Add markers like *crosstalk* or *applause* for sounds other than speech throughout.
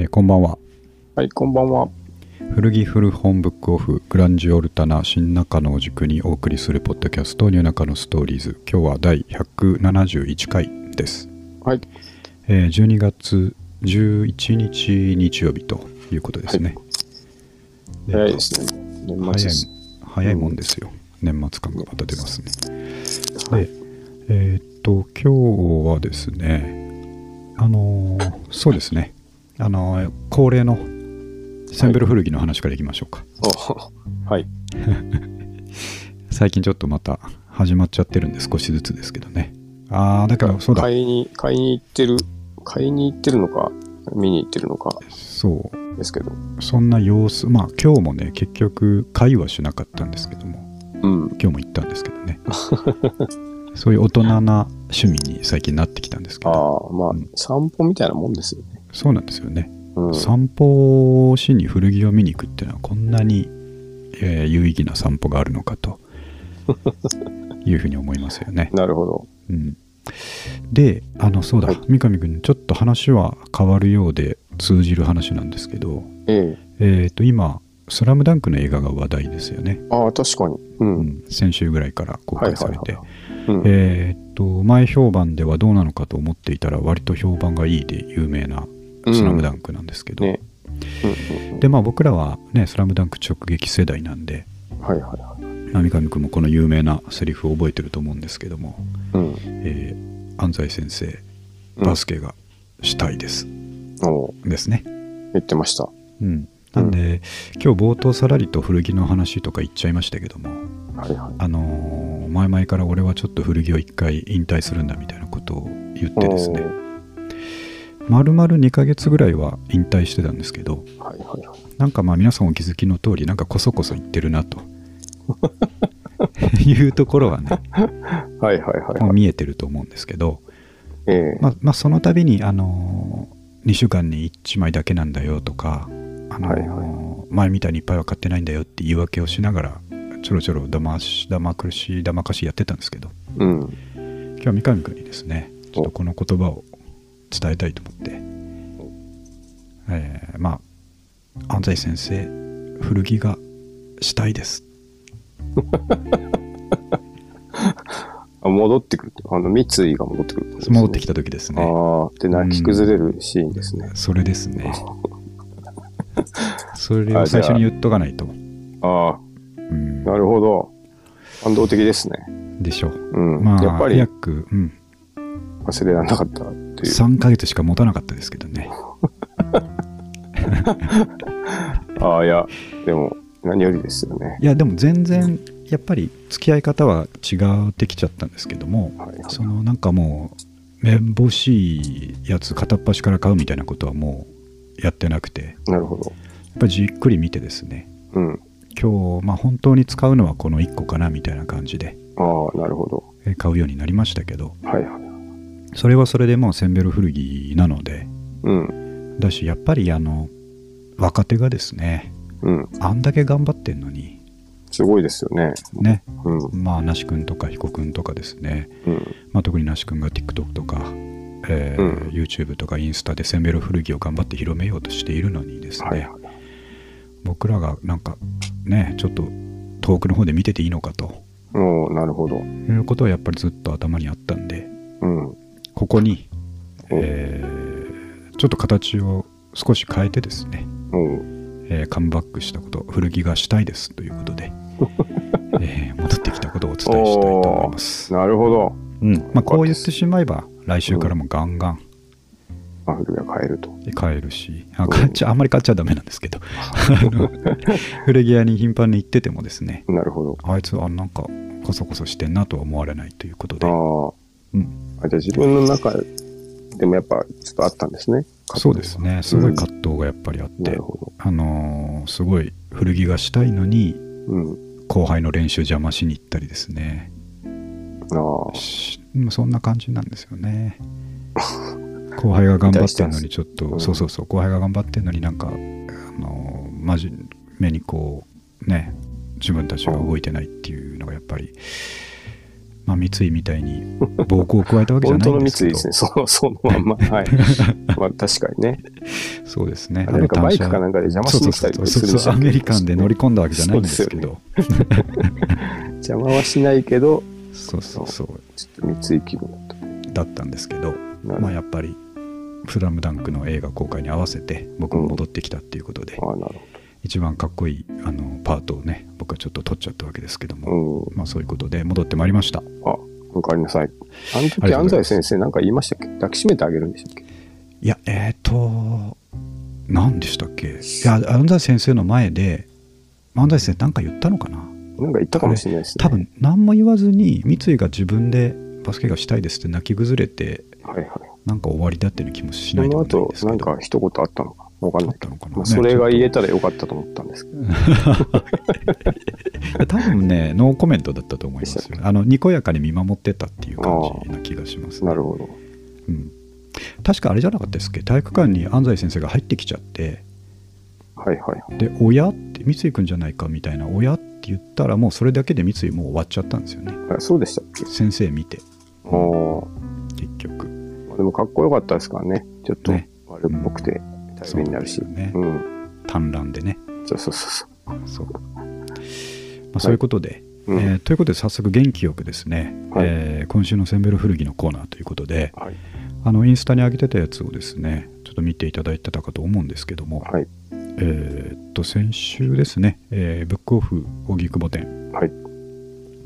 えーこんばんは。はい、こんばんは。古着古本ブックオフグランジオルタナ新中野を軸にお送りするポッドキャストニューナカのストーリーズ。今日は第171回です、はい、えー12月11日日曜日ということですね、で早いですね。年末。早いです。早いもんですよ、年末感がまた出ますね。でえーっと今日はですねあのーそうですねあのー恒例のセンベル古着の話からいきましょうか、おはい。*laughs* 最近ちょっとまた始まっちゃってるんで少しずつですけどね。ああだからそうだ。買いに、買いに行ってる、買いに行ってるのか、見に行ってるのか。そう。ですけど。そんな様子まあ今日もね結局会はしなかったんですけども。うん。今日も行ったんですけどね。そういう大人な趣味に最近なってきたんですけあど。あ、まあ、うん。散歩みたいなもんですよね。そうなんですよね、うん。散歩をしに古着を見に行くっていうのはこんなに、えー有意義な散歩があるのかと *laughs* いうふうに思いますよね。なるほど。うん、であのそうだ、はい三上君ちょっと話は変わるようで通じる話なんですけど、えええー、と今「スラムダンクの映画が話題ですよね、ああ、確かに。う。うんん、先週ぐらいから公開されて。えー、と前評判ではどうなのかと思っていたら割と評判がいいで有名な「スラムダンクなんですけど、ね。うんうんでまあ僕らはね「スラムダンク直撃世代なんで、うん。はいはいはい。まあ三上君もこの有名なセリフを覚えてると思うんですけども、うん。えー安西先生うんバスケがしたいです、おですね、言ってました。うん、なんで、今日冒頭さらりと古着の話とか言っちゃいましたけどもはいはい。あのー前々から俺はちょっと古着を一回引退するんだみたいなことを言ってですね丸々2ヶ月ぐらいは引退してたんですけどはいはいはい。なんかまあ皆さんお気づきの通りなんかこそこそ言ってるなと *laughs* いうところはね *laughs* はいはいはいはい。もう見えてると思うんですけど、ええまあ、まあその度に、あの2週間に1枚だけなんだよとか、あのはいは前みたいにいっぱいは買ってないんだよって言い訳をしながらちょろちょろだましだまくしだまかしやってたんですけどうん。今日は三上君にですねちょっとこの言葉を伝えたいと思って、えーまあ安西先生古着がしたいです *laughs* あ戻ってくる。あの、三井が戻ってくるね。戻ってきた時ですねああ、で、泣き崩れるシーンですね。それですね *laughs* それを最初に言っとかないと、あうんあ、なるほど。感動的ですね。でしょううん。まあやっぱり約、うん、忘れられなかったいう。3ヶ月しか持たなかったですけどね *laughs* ああ、いや、でも、何よりですよね。いやでも全然やっぱり付き合い方は違ってきちゃったんですけどもはいはいそのなんかもうめんぼしいやつ片っ端から買うみたいなことはもうやってなくてやっなるほど。ぱりじっくり見てですねうん。今日、まあ、本当に使うのはこの1個かなみたいな感じでああ、なるほど。え買うようになりましたけどはいはい。それはそれでもうセンベロ古着なのでうん。だしやっぱりあの若手がですねうん。あんだけ頑張ってんのにすごいですよね。ねうん。まあ那須君とか彦君とかですね、うん。まあ、特に那須君が TikTok とか、えーうん YouTube とかインスタでセンベロ古着を頑張って広めようとしているのにですね、はいはい。僕らがなんかねちょっと遠くの方で見てていいのかとおーなるほど。いうことはやっぱりずっと頭にあったんでうん。ここに、おえーちょっと形を少し変えてですね、えーカムバックしたこと古着がしたいですということで、*laughs* えー戻ってきたことをお伝えしたいと思います、なるほど。うん。まあ、こう言ってしまえば来週からもガンガンまあ、古着が買えると。買えるしあ買っちゃあんまり買っちゃダメなんですけど *laughs* 古着屋に頻繁に行っててもですねなるほど。あいつはなんかこそこそしてんなとは思われないということで、あうん、あ。あじゃあ自分の中でもやっぱちょっとあったんですね。そうですねすごい葛藤がやっぱりあって、なるほあのーすごい古着がしたいのにど。うん。後輩の練習邪魔しに行ったりですねあそんな感じなんですよね後輩が頑張ってんのにちょっと、うんそうそうそう後輩が頑張ってんのになんかあのー真面目にこうね自分たちが動いてないっていうのがやっぱりまあ、三井みたいに暴行を加えたわけじゃ本当のないんですけど。三井ですね。その、そのまんま。*laughs* はい。まあ確かにね。そうですね。なんかバイクかなんかで邪魔しに来たりとかするそうそうそうアメリカンで乗り込んだわけじゃないんですけど。*laughs* 邪魔はしないけど、そうそうそう。ちょっと三井気分だった。んですけど、まあ、やっぱり「スラムダンクの映画公開に合わせて僕も戻ってきたっていうことで、ああ、なる一番かっこいいあのパートをね僕はちょっと取っちゃったわけですけども、ほど。まあ、そういうことで戻ってまいりましたうん。あ、おかえりなさい。あの時安西先生なんか言いましたっけ？抱きしめてあげるんでしたっけ？いやえっ、と何でしたっけ？いや安西先生の前で安西先生何か言ったのかな？なんか言ったかもしれないですね。多分何も言わずに三井が自分でバスケがしたいですって泣き崩れてはいはい。なんか終わりだっていう気もしそないでもの後ないんです、けどなんか一言あったのか？わかんあないけど。ったのかな、まあ、それが言えたたらよかったと思ったんですけど。*laughs* 多分ねノーコメントだったと思いますよあのにこやかに見守ってたっていう感じな気がします、ねなるほど。うん、確かあれじゃなかったですっけ？体育館に安西先生が入ってきちゃってはいはいはい。で「親?」って三井君じゃないかみたいな「親?」って言ったらもうそれだけで三井もう終わっちゃったんですよねあそうでしたっけ？先生見てああ。結局まあでもかっこよかったですからね。ちょっとね悪っぽくて頼りになるし。そうねうん。単乱でねそうそうそうそうそう、まあ、そういうことで、う。うん。えーということで早速元気よくですね、はいえー今週のセンベロ古着のコーナーということではい。あのインスタに上げてたやつをですねちょっと見ていただいてたかと思うんですけども、はい。えーっと先週ですね、えーブックオフ荻窪店はい。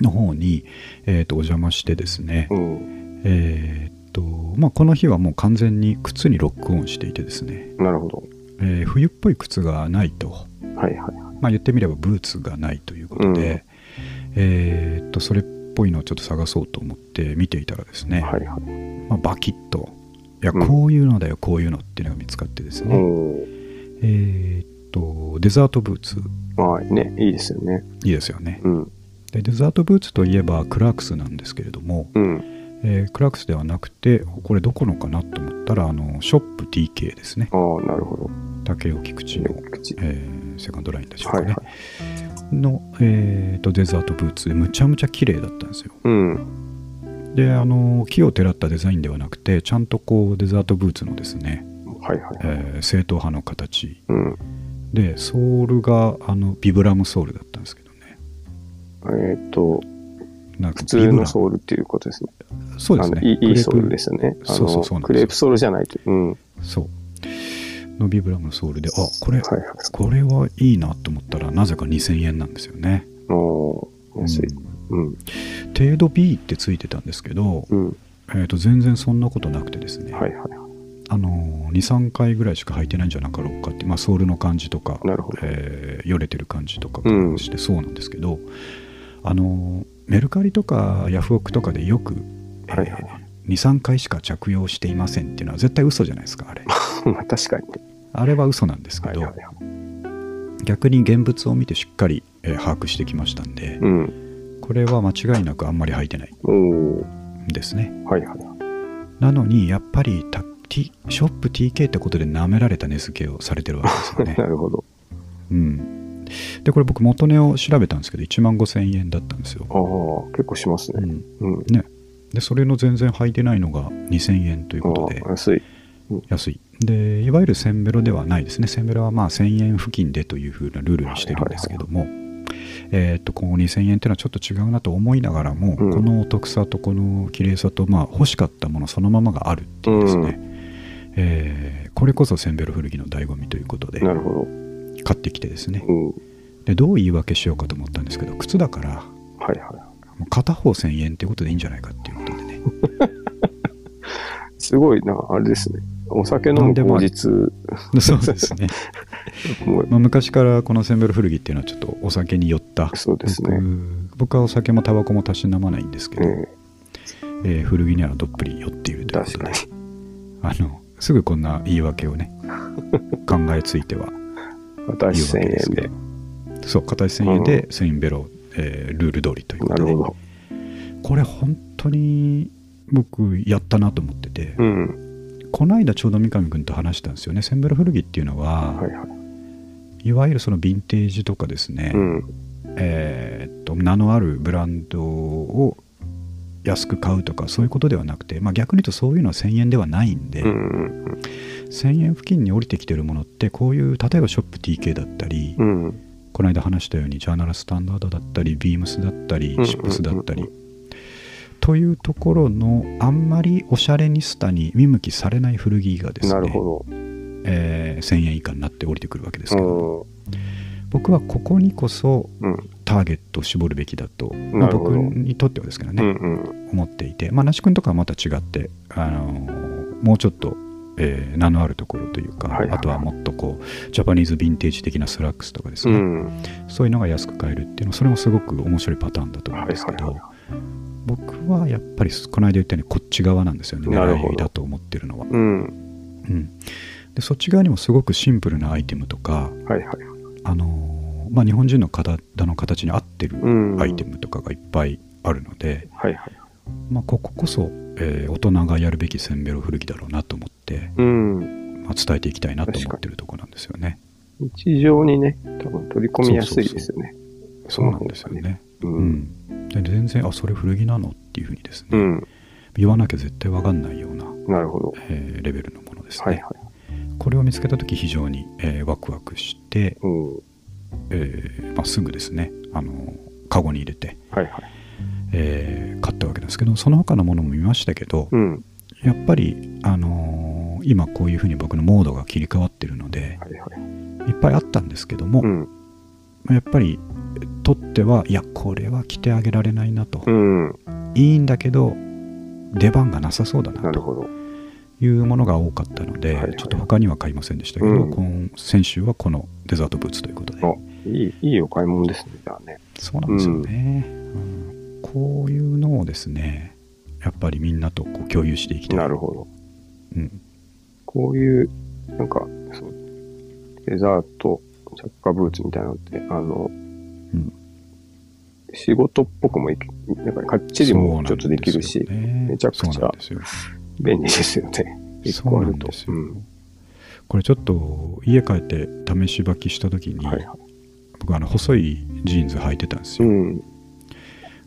の方に、えーっとお邪魔してですね、うん。えーっとまあこの日はもう完全に靴にロックオンしていてですね、なるほど。えー冬っぽい靴がないと、はいはい。まあ、言ってみればブーツがないということで、えーっとそれっぽいのをちょっと探そうと思って見ていたらですね、はいはい。まあ、バキッといやうんこういうのだよこういうのっていうのが見つかってですね、おえーっとデザートブーツまあね、いいですよね。いいですよねうん。でデザートブーツといえばクラークスなんですけれども、うん。えークラークスではなくてこれどこのかなと思ったらあのショップ TK ですねああ、なるほど。竹尾菊池の、口えーセカンドラインでしょうかね、はいはい。の、えーとデザートブーツでむちゃむちゃ綺麗だったんですようん。であの木をてらったデザインではなくてちゃんとこうデザートブーツのですね、はいはい。えー正統派の形うん。でソールがあのビブラムソールだったんですけどねえーっと、なんか普通のソールっていうことですね。そうですねいいいクレープいソールですよね。あそうそうそうなんですよのクレープソールじゃないと。うん。そうのビブラムのソールであこれ、はいはい。これはいいなと思ったらなぜか2000円なんですよね、おー安い。うん。程度 B ってついてたんですけど、うん。えー、と全然そんなことなくてですね、はいはい。あの23回ぐらいしか履いてないんじゃなかろうかって、まあ、ソールの感じとかえーよれてる感じとかうんしてそうなんですけど、あのメルカリとかヤフオクとかでよく、はいはい23回しか着用していませんっていうのは絶対嘘じゃないですかあれ *laughs* まあ確かにね。あれは嘘なんですけど、はいはいはい。逆に現物を見てしっかり、えー把握してきましたんで、うん。これは間違いなくあんまり履いてないですねはいはい。なのにやっぱりた T ショップ TK ってことで舐められた値付けをされてるわけですよね *laughs* なるほど。うん、でこれ僕元値を調べたんですけど1万5000円だったんですよ、ああ、結構しますね。うん、うん。ねでそれの全然履いてないのが2000円ということで。安い。安い。でいわゆるセンベロではないですね。センベロはまあ1000円付近でというふうなルールにしてるんですけども。えーっとこの2000円っていうのはちょっと違うなと思いながらも、うん。このお得さとこの綺麗さとまあ欲しかったものそのままがあるっていうですね、えーこれこそセンベロ古着の醍醐味ということでなるほ買ってきてですね。ど。うん。でどう言い訳しようかと思ったんですけど靴だからはいはもう片方1000円っていうことでいいんじゃないかっていうことでねい。*laughs* すごいな、あれですね。お酒飲む口実、*laughs* そうですね、まあ、昔からこのセンベロ古着っていうのはちょっとお酒に酔ったそうですね。僕僕はお酒もタバコもたしなまないんですけど、ええー古着にはどっぷり酔っているえということで確かに。あのすぐこんな言い訳をね *laughs* 考えついては私1000言うわけです円で。けどそう片1000円でセインベロ、えールール通りということで。これ本当に僕やったなと思ってて、うん。この間ちょうど三上君と話したんですよねセンベロ古着っていうのは、はいはい。いわゆるそのヴィンテージとかですね、うん。えーっと名のあるブランドを安く買うとかそういうことではなくて、まあ、逆に言うとそういうのは1000円ではないんで、うんうん1000円付近に降りてきてるものってこういう例えばショップ TK だったり、うん。うん。この間話したようにジャーナルスタンダードだったりビームスだったりシップスだったり、というところのあんまりおしゃれニスタに見向きされない古着がですねなるほえー1000円以下になって降りてくるわけですけどど。僕はここにこそうん。ターゲットを絞るべきだと、まあ僕にとってはですけどうん。ね、うんうん。思っていて、まあ、那須君とかはまた違って、あのーもうちょっと、えー名のあるところというか、はいはいあとはもっとこうジャパニーズヴィンテージ的なスラックスとかですね、うん。そういうのが安く買えるっていうのはそれもすごく面白いパターンだと思うんはいですけど、はいは僕はやっぱりこの間言ったようにこっち側なんですよね狙いだと思ってるのは、い。うん。うん、でそっち側にもすごくシンプルなアイテムとか、はいはい。あのーまあ、日本人の体の形に合ってるうん。アイテムとかがいっぱいあるので、はいはい。まあ、こここそ、えー大人がやるべきセンベロ古着だろうなと思って、うん。まあ、伝えていきたいなと思ってるところなんですよね。日常にね、多分取り込みやすいですよね。そうなんですよね。う。うんん、で全然あそれ古着なのっていうふうにですね、うん。言わなきゃ絶対わかんないような、なるほど。えーレベルのものですね。はいはい。これを見つけた時非常に、えーワクワクして、うん。えーまあ、すぐですねあのカゴに入れて、はいはい。えー買ったわけですけどその他のものも見ましたけど、うん。やっぱり、あのー今こういうふうに僕のモードが切り替わってるのではいはい。いっぱいあったんですけども、うん。やっぱりとってはいやこれは着てあげられないなと、うん。いいんだけど出番がなさそうだなと。いうものが多かったので、はいはいちょっと他には買いませんでしたけど、うん今先週はこのデザートブーツということであ、いい、いいお買い物ですね、じゃあね。そうなんですよね、うんこういうのをですねやっぱりみんなとこう共有していきたいなるほど。うん、こういう、なんか、そう、デザート、着火ブーツみたいなのって、あの、うん仕事っぽくもいけ、なんかかっちりもちょっとできるし、ねめちゃくちゃ便利ですよね。一そう個あると。なんですよ、うん。これちょっと家帰って試し履きした時に、はいはい。僕あの細いジーンズ履いてたんですよ、うん。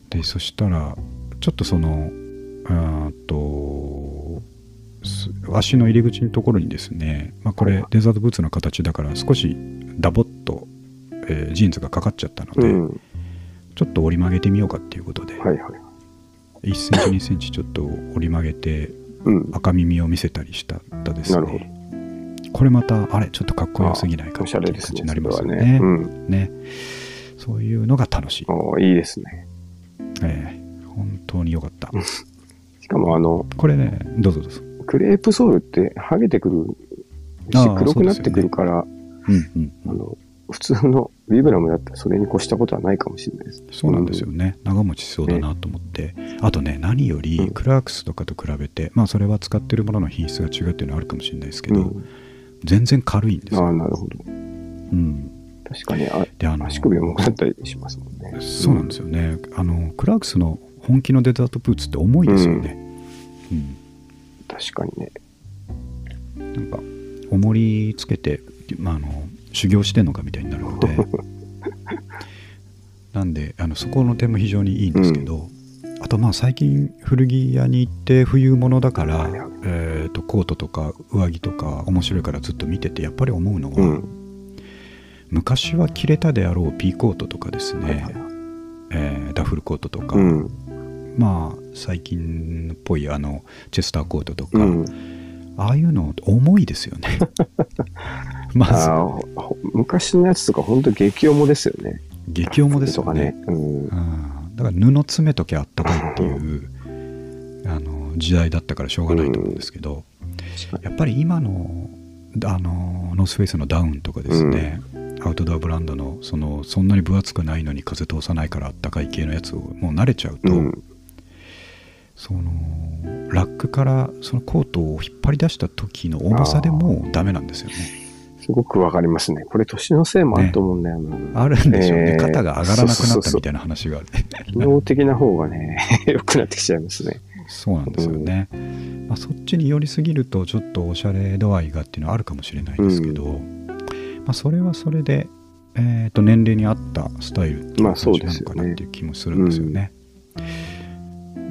でそしたらちょっとそのあとす足の入り口のところにですね、まあ、これデザートブーツの形だから少しダボっと、えージーンズがかかっちゃったので、うん。ちょっと折り曲げてみようかっていうことで、はいはい。1センチ2センチちょっと折り曲げてうん。赤耳を見せたりしたったですなるほねこれまたあれちょっとかっこよすぎないかおしていうれですね。形になりますよねね。うん。ねそういうのが楽しい、いいですね。当に良かった。しかもあの、これねどうぞどうぞ。クレープソールって剥げてくるし黒くなってくるから、普通のビブラムだったらそれに越したことはないかもしれないです。そうなんですよね、長持ちしそうだなと思って、あとね何よりうん。クラークスとかと比べて、まあそれは使ってるものの品質が違うっていうのはあるかもしれないですけど、うん。全然軽いんですよ、ああ、なるほど。うん、確かにあであの足首重くなったりしますもんね。そうなんですよね、あのクラークスの本気のデザートブーツって重いですよね、うん。確かにね。なんか重りつけて、まあ、あの修行してんのかみたいになるので。*laughs* なんであのそこの点も非常にいいんですけど、あとまあ最近古着屋に行って冬物だから、えーとコートとか上着とか面白いからずっと見ててやっぱり思うのは、うん。昔は着れたであろうピーコートとかですね、えーダッフルコートとか、うん。まあ最近っぽいあのチェスターコートとか、うん。ああいうの重いですよね *laughs* まずあ昔のやつとか本当激重ですよね。激重ですよねね。うん。うんだから布詰めときゃあったかいっていうあの時代だったからしょうがないと思うんですけど、確かやっぱり今のあのノースフェイスのダウンとかですね、アウトドアブランドのそのそんなに分厚くないのに風通さないからあったかい系のやつをもう慣れちゃうと、に。うん。そのラックからそのコートを引っ張り出した時の重さでもうダメなんですよね。すごくわかりますね。これ年のせいもあると思うんだよな。あるんでしょうね、えー肩が上がらなくなったみたいな話が。ある機能的な方がね、*laughs* 良くなってきちゃいますね。そうなんですよね、まあ、そっちに寄りすぎるとちょっとおしゃれ度合いがっていうのはあるかもしれないですけど、まあ、それはそれで、えー、と年齢に合ったスタイルっていうなのかなっていう気もするんですよね。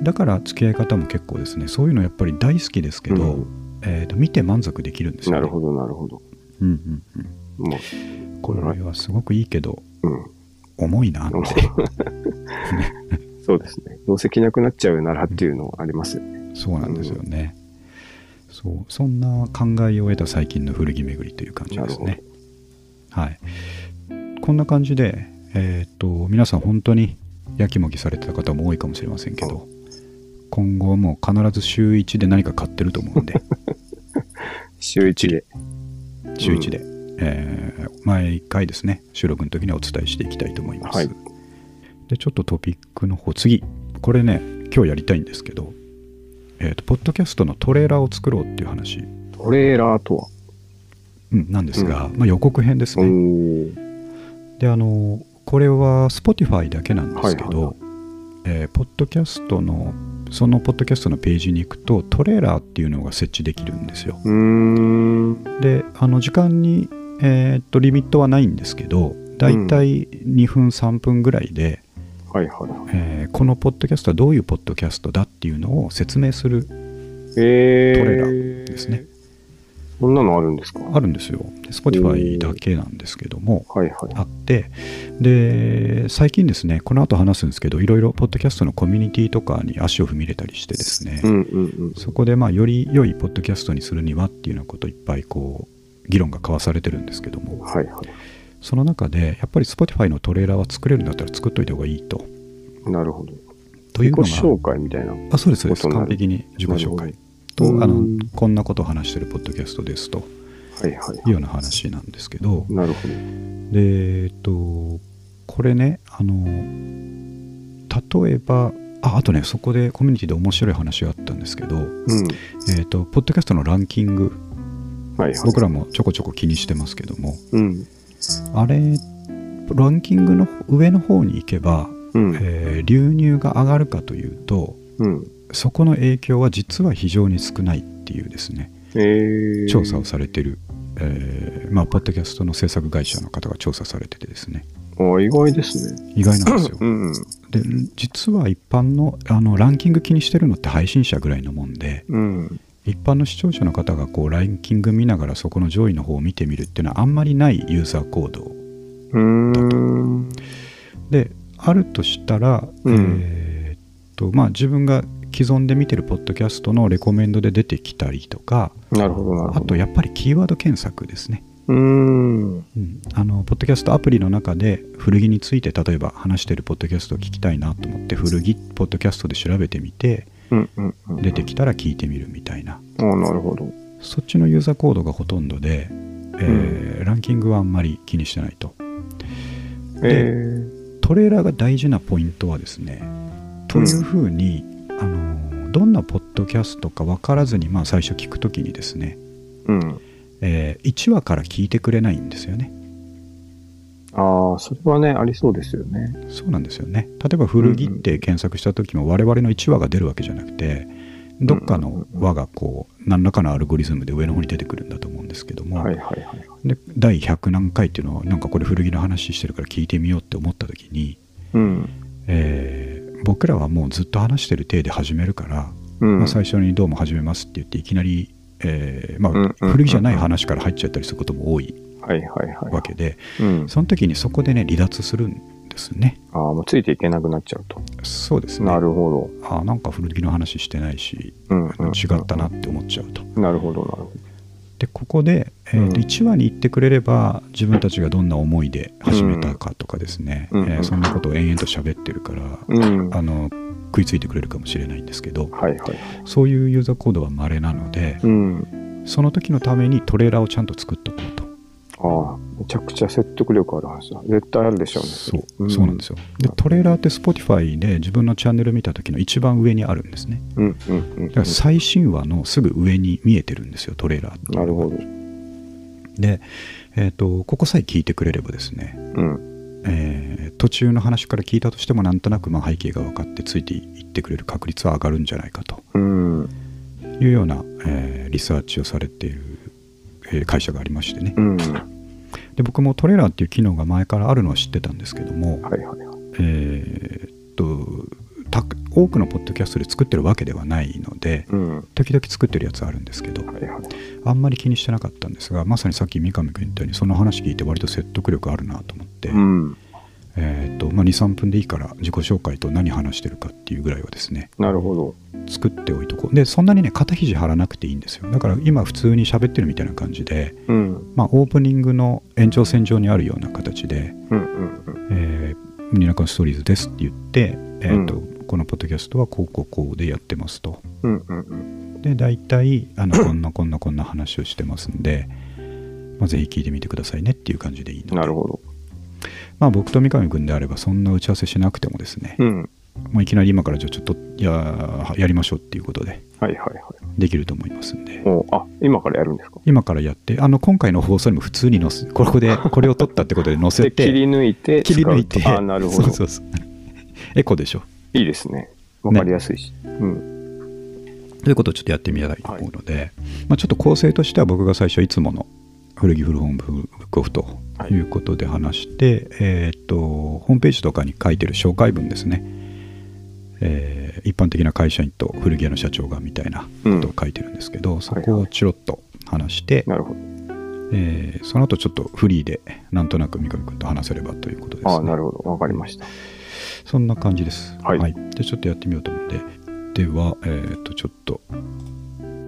だから付き合い方も結構ですね。そういうのやっぱり大好きですけど、うん。えーと見て満足できるんですよ、ね、なるほど、なるほど。うんうんうん。もこれはすごくいいけどう、うん。重いなって。*laughs* そうですね。どうせ着なくなっちゃうならっていうのはあります。よね。そうなんですよね、そうそんな考えを得た最近の古着巡りという感じですね。はい。こんな感じでえーっと皆さん本当にやきもきされてた方も多いかもしれませんけど今後もう必ず週1で何か買ってると思うんで。*laughs* 週一で。週1で、えー毎回ですね収録の時にはお伝えしていきたいと思います、はい。でちょっとトピックの方次。これね今日やりたいんですけどえーとポッドキャストのトレーラーを作ろうっていう話、トレーラーとは？うん、なんですが、まあ、予告編ですおねー。であのこれは Spotify だけなんですけど、はいはい。えーポッドキャストのそのポッドキャストのページに行くとトレーラーっていうのが設置できるんですようーん。であの時間に、えーっとリミットはないんですけどだいたい2分3分ぐらいで、はいはいはい。えーこのポッドキャストはどういうポッドキャストだっていうのを説明するえー。トレーラーですね。そんなのあるんですか？あるんですよで Spotify だけなんですけどもはいはい。あってで最近ですねこの後話すんですけどいろいろポッドキャストのコミュニティとかに足を踏み入れたりしてですね、うんうんうん。そこでまあより良いポッドキャストにするにはっていうようなこといっぱいこう議論が交わされてるんですけどもはいはい。その中でやっぱり Spotify のトレーラーは作れるんだったら作っといた方がいいとなるほど。というの自己紹が介みたいな。あそうですそうです完璧に自己紹介となるほどあのうんこんなことを話してるポッドキャストですとはいはいいうような話なんですけどなるほど。でえっとこれねあの例えばああとねそこでコミュニティで面白い話があったんですけど、うん。えっとポッドキャストのランキングはいはい。僕らもちょこちょこ気にしてますけどもうん。あれランキングの上の方に行けば、うん。えー流入が上がるかというとうん。そこの影響は実は非常に少ないっていうですねえー。調査をされてる、えーまあポッドキャストの制作会社の方が調査されててですねあ意外ですね。意外なんですよ *laughs* うんうん。で実は一般のあのランキング気にしてるのって配信者ぐらいのもんでうん。一般の視聴者の方がこうランキング見ながらそこの上位の方を見てみるっていうのはあんまりないユーザー行動うーん。であるとしたら、うんえーっとまあ自分が既存で見てるポッドキャストのレコメンドで出てきたりとかなるほど、なるほど。あとやっぱりキーワード検索ですね、うーん。うん、あのポッドキャストアプリの中で古着について例えば話してるポッドキャストを聞きたいなと思って古着ポッドキャストで調べてみてうんうんうん。出てきたら聞いてみるみたいなああ、なるほど。そっちのユーザーコードがほとんどで、えーランキングはあんまり気にしてないとえトレーラーが大事なポイントはですねというふうに、あのどんなポッドキャストか分からずに、まあ、最初聞くときにですね、ー、うん。え1話から聞いてくれないんですよねああ、それはね、ありそうですよね。そうなんですよね例えば古着って検索した時も我々の1話が出るわけじゃなくてどっかの輪がこう何らかのアルゴリズムで上の方に出てくるんだと思うんですけども、はいはいはい。で第100何回っていうのはなんかこれ古着の話してるから聞いてみようって思った時に、うん。えー僕らはもうずっと話してる体で始めるから、うん。まあ、最初に「どうも始めます」って言っていきなり、えーまうんうんうんあ、古着じゃない話から入っちゃったりすることも多い。わけでうん。その時にそこでね離脱するんですねああ、もうついていけなくなっちゃうと。そうですねなるほあなんか古着の話してないしど。うん、うん。違ったなって思っちゃうとなるほど、なるほでここで、えーとうん1話に行ってくれれば自分たちがどんな思いで始めたかとかですね、うんえーそんなことを延々と喋ってるから、ど。うん。はあの食いついてくれるかもしれないんですけどいはいはい。そういうユーザーコードは稀なので、うん。その時のためにトレーラーをちゃんと作っとこうとああ、めちゃくちゃ説得力ある話だ。絶対あるでしょうね。そう,、そうなんですよでトレーラーって Spotify で自分のチャンネル見た時の一番上にあるんですねうんうんうん。だから最新話のすぐ上に見えてるんですよトレーラーってなるほど。で、えー、とここさえ聞いてくれればですね、うん。えー途中の話から聞いたとしてもなんとなくまあ背景が分かってついていってくれる確率は上がるんじゃないかとうん。いうような、えーリサーチをされている、えー会社がありましてねうん。で僕もトレーラーっていう機能が前からあるのは知ってたんですけども、はいはいはい。えーっとた多くのポッドキャストで作ってるわけではないのでうん。時々作ってるやつあるんですけどはいはい。あんまり気にしてなかったんですがまさにさっき三上君言ったようにその話聞いて割と説得力あるなと思って、うん。えーとまあ、23分でいいから自己紹介と何話してるかっていうぐらいはですねなるほど。作っておいとこうでそんなにね肩肘張らなくていいんですよだから今普通に喋ってるみたいな感じで、うん。まあ、オープニングの延長線上にあるような形でうんうんうん。えー、ミニナカンストーリーズですって言って、えーとうこのポッドキャストはこうこうこうでやってますと。うんうんうん。で、大体、あのこんな *coughs* こんなこんな話をしてますんで、まあ、ぜひ聞いてみてくださいねっていう感じでいいので、なるほど。まあ、僕と三上君であれば、そんな打ち合わせしなくてもですね、うん。もういきなり今からじゃあちょっとややりましょうっていうことで、はいはいはい。できると思いますんで。おあ、今からやるんですか？今からやって、あの今回の放送にも普通に載せ、ここで、これを撮ったってことで載せ *laughs* で、切りて、抜いて切り抜いて、あ、なるほど。そうそうそう。エコでしょ。いいですね。わかりやすいし。うん。ということをちょっとやってみたいと思うので、まあ、ちょっと構成としては僕が最初いつもの古着古本ブックオフということで話して、えーっとホームページとかに書いてる紹介文ですね、えー一般的な会社員と古着屋の社長がみたいなことを書いてるんですけど、そこをチロッと話して、なるほど。えーその後ちょっとフリーでなんとなく三上君と話せればということですね。あなるほど。わかりました。そんな感じです。はいで、ちょっとやってみようと思うんで。では、えっ、と、ちょっと、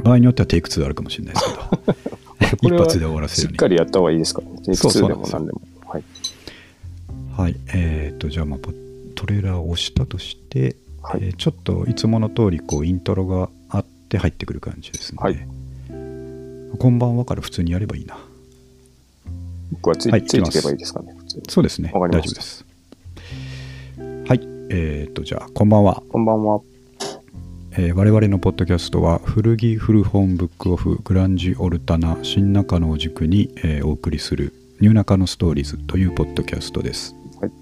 場合によってはテイク2あるかもしれないですけど、こ *laughs* *laughs* 一発で終わらせるように。しっかりやった方がいいですか？ね。テイク2そうそうでも何でも。はい。はい。えっ、と、じゃあ、まあ、ポトレーラーを押したとして、はいえーちょっといつもの通り、こう、イントロがあって入ってくる感じですので、はいこんばんはから普通にやればいいな。僕はつい,、はいついていけばいいですかね？普通にそうですね。大丈夫です。はい。えっ、と、じゃあ、こんばんは。こんばんは。えー我々のポッドキャストは古着古本ブックオフグランジオルタナ新中野を軸に、えーお送りするニューナカのストーリーズというポッドキャストです、はい。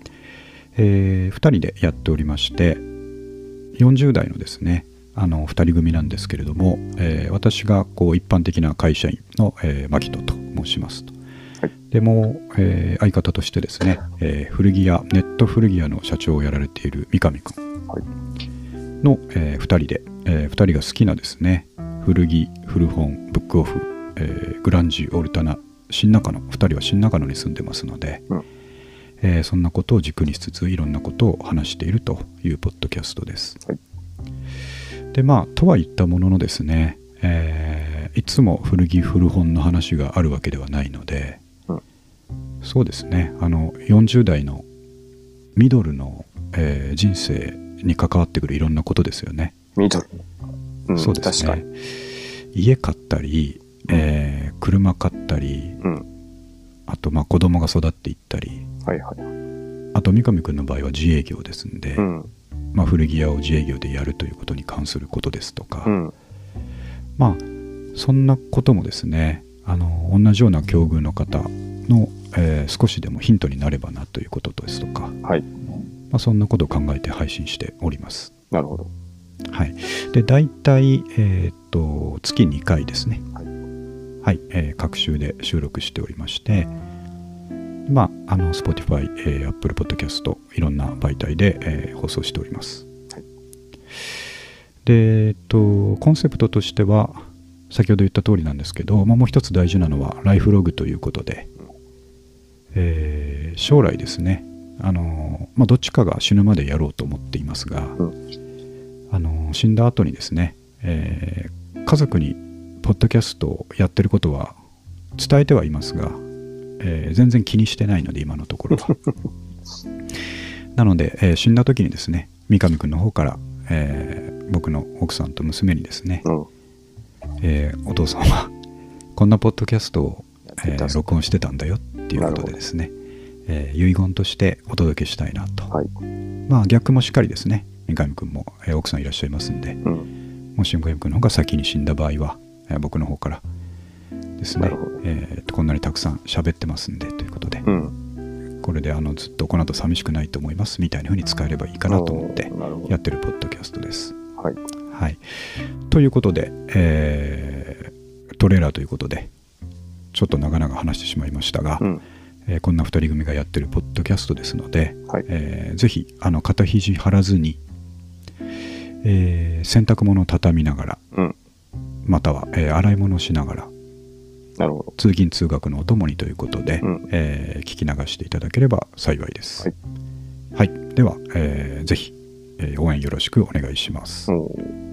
え2人でやっておりまして40代のですねあの2人組なんですけれども、えー私がこう一般的な会社員の、えー、牧人と申しますと、はい。でも、えー相方としてですね、えー古着屋ネット古着屋の社長をやられている三上君はい。の、え2人で、え2人が好きなですね古着古本ブックオフ、えーグランジオルタナ新中野2人は新中野に住んでますので、うん。えーそんなことを軸にしつついろんなことを話しているというポッドキャストです。はい。でまあとは言ったもののですね、えーいつも古着古本の話があるわけではないので、うん。そうですね。あの40代のミドルの、えー人生に関わってくるいろんなことですよね。ミドル。うん、そうですね。家買ったり、えー車買ったりうん。あとまあ子供が育っていったりはいはい。あと三上君の場合は自営業ですんで、うん。まあ、古着屋を自営業でやるということに関することですとか、うん。まあそんなこともですねあの同じような境遇の方の、えー少しでもヒントになればなということですとか、はい。まあ、そんなことを考えて配信しております。なるほど。はい、で大体、えーっと月2回ですね、はい。はい。えー各週で収録しておりまして、まあ、あの Spotify、えー Apple Podcast いろんな媒体で、えー放送しております。はい。で、えーっとコンセプトとしては先ほど言った通りなんですけど、まあ、もう一つ大事なのはライフログということで、えー将来ですねあの、まあ、どっちかが死ぬまでやろうと思っていますが、うん。あの死んだ後にですね、えー家族にポッドキャストをやってることは伝えてはいますが、えー全然気にしてないので今のところは *laughs* なので、えー死んだ時にですね三上君の方から、えー僕の奥さんと娘にですね、うん。えーお父さんはこんなポッドキャストを、え録音してたんだよっていうことでですね、えー遺言としてお届けしたいなと、はい。まあ逆もしっかりですね三上君も、えー奥さんいらっしゃいますんでうん。もし三上君の方が先に死んだ場合は、えー僕の方からですねえーとこんなにたくさん喋ってますんでということで、うん。これであのずっとこの後寂しくないと思いますみたいな風に使えればいいかなと思ってやってるポッドキャストです。はい。はい、ということで、えートレーラーということでちょっと長々話してしまいましたが、うん。えーこんな2人組がやってるポッドキャストですので、はい。えーぜひあの肩肘張らずに、えー洗濯物を畳みながらうん。または、えー洗い物をしながらなるほど。通勤通学のお供にということで、うんえー聞き流していただければ幸いです。はい。はい、では、えーぜひ、えー応援よろしくお願いします。おー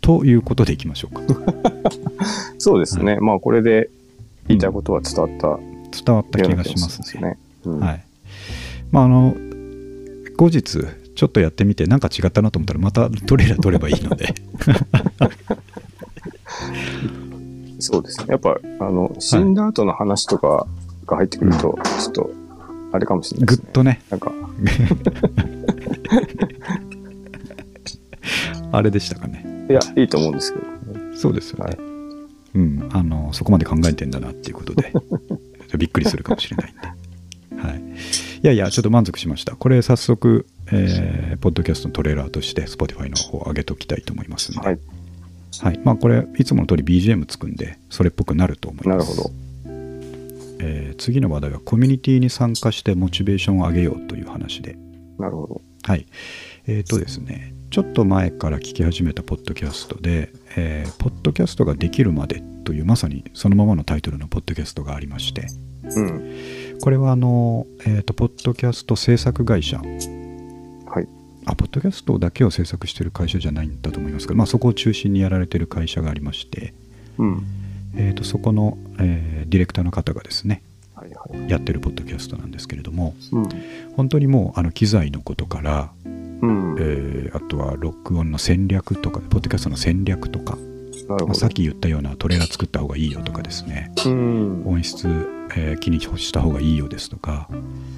ということでいきましょうか。*laughs* そうですね。まあ、これで言いたいことは伝わった伝わった気がしますね。ね。うんはい。まああの後日ちょっとやってみて何か違ったなと思ったらまたトレーラー取ればいいのでそうですね。やっぱ、あの、死んだ後の話とかが入ってくると、ちょっと、あれかもしれないですね。ぐっとねなんか、*laughs* あれでしたかねいや、いいと思うんですけど。そうですよね、はいうんあのそこまで考えてんだなっていうことで *laughs* びっくりするかもしれないんで、はい、いやいやちょっと満足しました。これ早速、えーポッドキャストのトレーラーとして Spotify の方上げときたいと思いますので、はい。はい。まあ、これいつもの通り BGM つくんでそれっぽくなると思います。なるほど。えー次の話題はコミュニティに参加してモチベーションを上げようという話で。なるほど。はい。えっ、とですねちょっと前から聞き始めたポッドキャストで、えーポッドキャストができるまでというまさにそのままのタイトルのポッドキャストがありましてうん。これはあの、えーとポッドキャスト制作会社はい。あポッドキャストだけを制作している会社じゃないんだと思いますけど、まあ、そこを中心にやられている会社がありまして、うん。えー、とそこの、えーディレクターの方がですねはいはい。やってるポッドキャストなんですけれどもうん。本当にもうあの機材のことから、うん。えーあとは録音の戦略とかポッドキャストの戦略とか、まあ。さっき言ったようなトレーラー作った方がいいよとかですねうん。音質、えー気にした方がいいよですとか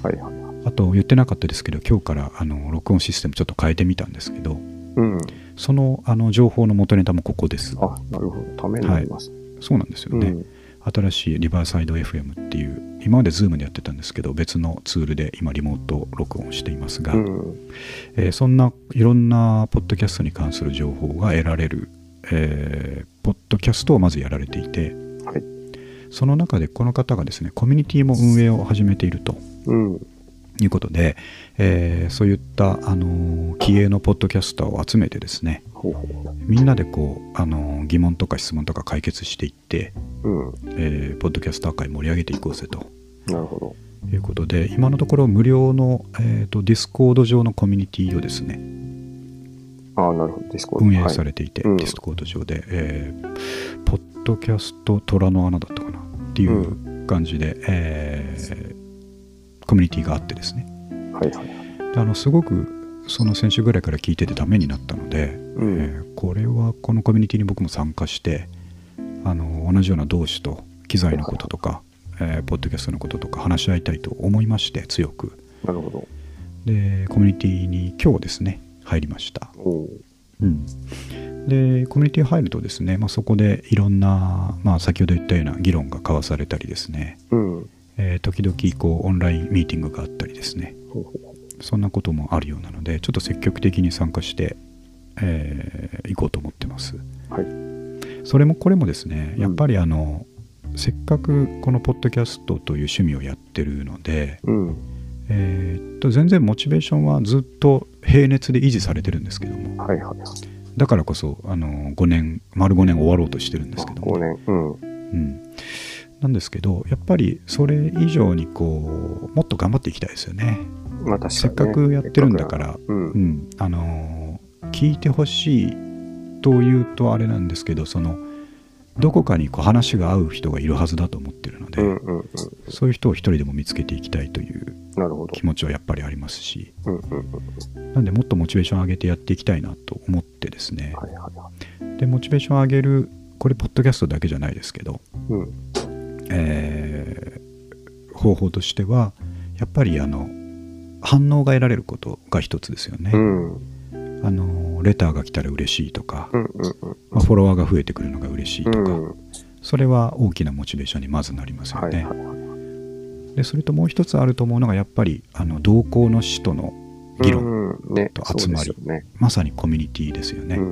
はいはい。あと言ってなかったですけど今日からあの録音システムちょっと変えてみたんですけどうん。そのあの情報の元ネタもここですあ、なるほど。ためになります。そうなんですよね、うん。新しいリバーサイド FM っていう今まで Zoom でやってたんですけど別のツールで今リモート録音していますが、うん。えーそんないろんなポッドキャストに関する情報が得られる、えーポッドキャストをまずやられていてはい。その中でこの方がですねコミュニティも運営を始めているとうん。いうことで、えーそういった、あのー気鋭のポッドキャスターを集めてですね。みんなでこう、あのー疑問とか質問とか解決していって、うん。えーポッドキャスター界盛り上げていこうぜとなるほど。いうことで今のところ無料の、えーとディスコード上のコミュニティをですねああ、なるほど。ディスコード運営されれていて、うんディスコード上で、えーポッドキャスト虎の穴だったかなっていう感じで、えーコミュニティがあってですね。はいはい。であのすごくその先週ぐらいから聞いててためになったので、うん。えーこれはこのコミュニティに僕も参加してあの同じような同志と機材のこととか、えーポッドキャストのこととか話し合いたいと思いまして強く。なるほど。でコミュニティに今日ですね入りました。うん、でコミュニティ入るとですね、まあ、そこでいろんな、まあ、先ほど言ったような議論が交わされたりですね、うん。えー時々こうオンラインミーティングがあったりですねそんなこともあるようなのでちょっと積極的に参加して、えー行こうと思ってますうはい。それもこれもですねうんやっぱりあの、せっかくこのポッドキャストという趣味をやってるので、うん。えーっと全然モチベーションはずっと平熱で維持されてるんですけどもはいはいはい。だからこそあの5年丸5年終わろうとしてるんですけども、5年。うん。うん、なんですけどやっぱりそれ以上にこうもっと頑張っていきたいですよね。まあ確かに、ね。せっかくやってるんだからうんう。ん、あの聞いてほしいというとあれなんですけどそのどこかにこう話が合う人がいるはずだと思ってるので、うんうんうん。そういう人を一人でも見つけていきたいという。気持ちはやっぱりありますしうんうんうん。なんでもっとモチベーション上げてやっていきたいなと思ってですね、はいはいはい。でモチベーション上げるこれポッドキャストだけじゃないですけど、うん。えー方法としてはやっぱりあの反応が得られることが一つですよね、うん。あのレターが来たら嬉しいとか、うんうんうん。まあ、フォロワーが増えてくるのが嬉しいとか、うん。それは大きなモチベーションにまずなりますよね、はい。でそれともう一つあると思うのがやっぱりあの同行の使との議論、と集まりそうですよね。まさにコミュニティですよね、うん。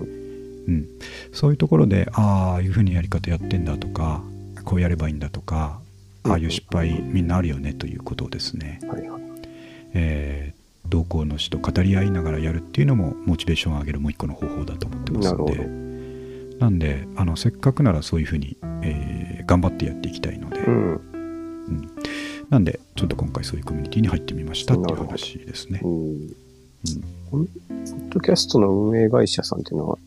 うん、そういうところでああいうふうにやり方やってんだとかこうやればいいんだとかああいう失敗みんなあるよねということをですね、はいはい。えー同行の人と語り合いながらやるっていうのもモチベーションを上げるもう一個の方法だと思ってますので。なんであのせっかくならそういうふうに、えー頑張ってやっていきたいので、うん。うん。なんでちょっと今回そういうコミュニティに入ってみましたっていう話ですね。う。ん。ポッドキャストの運営会社さんっていうのは、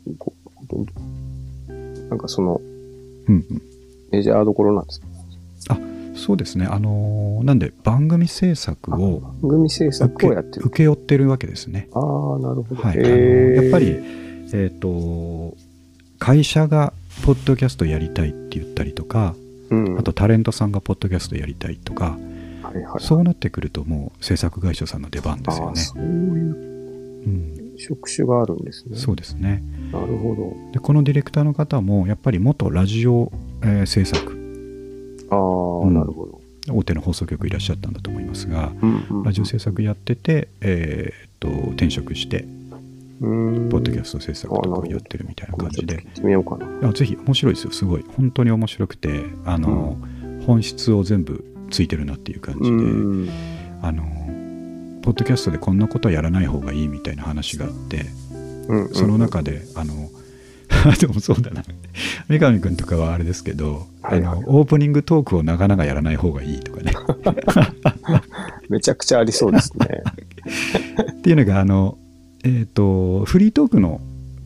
なんかそのうんうんメジャーどころなんですか？そうですね、あのーなんで番組制作を番組制作をやってる。請け負ってるわけですね。ああ、なるほど。はい、あのへーやっぱり、えっと会社がポッドキャストやりたいって言ったりとか、うん、あとタレントさんがポッドキャストやりたいとか、はいはい、そうなってくるともう制作会社さんの出番ですよね。ああそういううん、職種があるんですね。そうですねなるほど。でこのディレクターの方もやっぱり元ラジオ、えー制作。ああ、うん。なるほど。大手の放送局いらっしゃったんだと思いますがうんうんラジオ制作やってて、えーっと転職してうん。ポッドキャスト制作とかをやってるみたいな感じで。あぜひ面白いですよ。すごい。本当に面白くてあの、本質を全部ついてるなっていう感じで、うん。あのポッドキャストでこんなことはやらない方がいいみたいな話があってうんうん。その中で、あの *laughs* でもそうだな。三上君とかはあれですけど、はいはい。あのオープニングトークを長々やらない方がいいとかね。*laughs* めちゃくちゃありそうですね。*laughs* っていうのがあのえっ、とフリートークの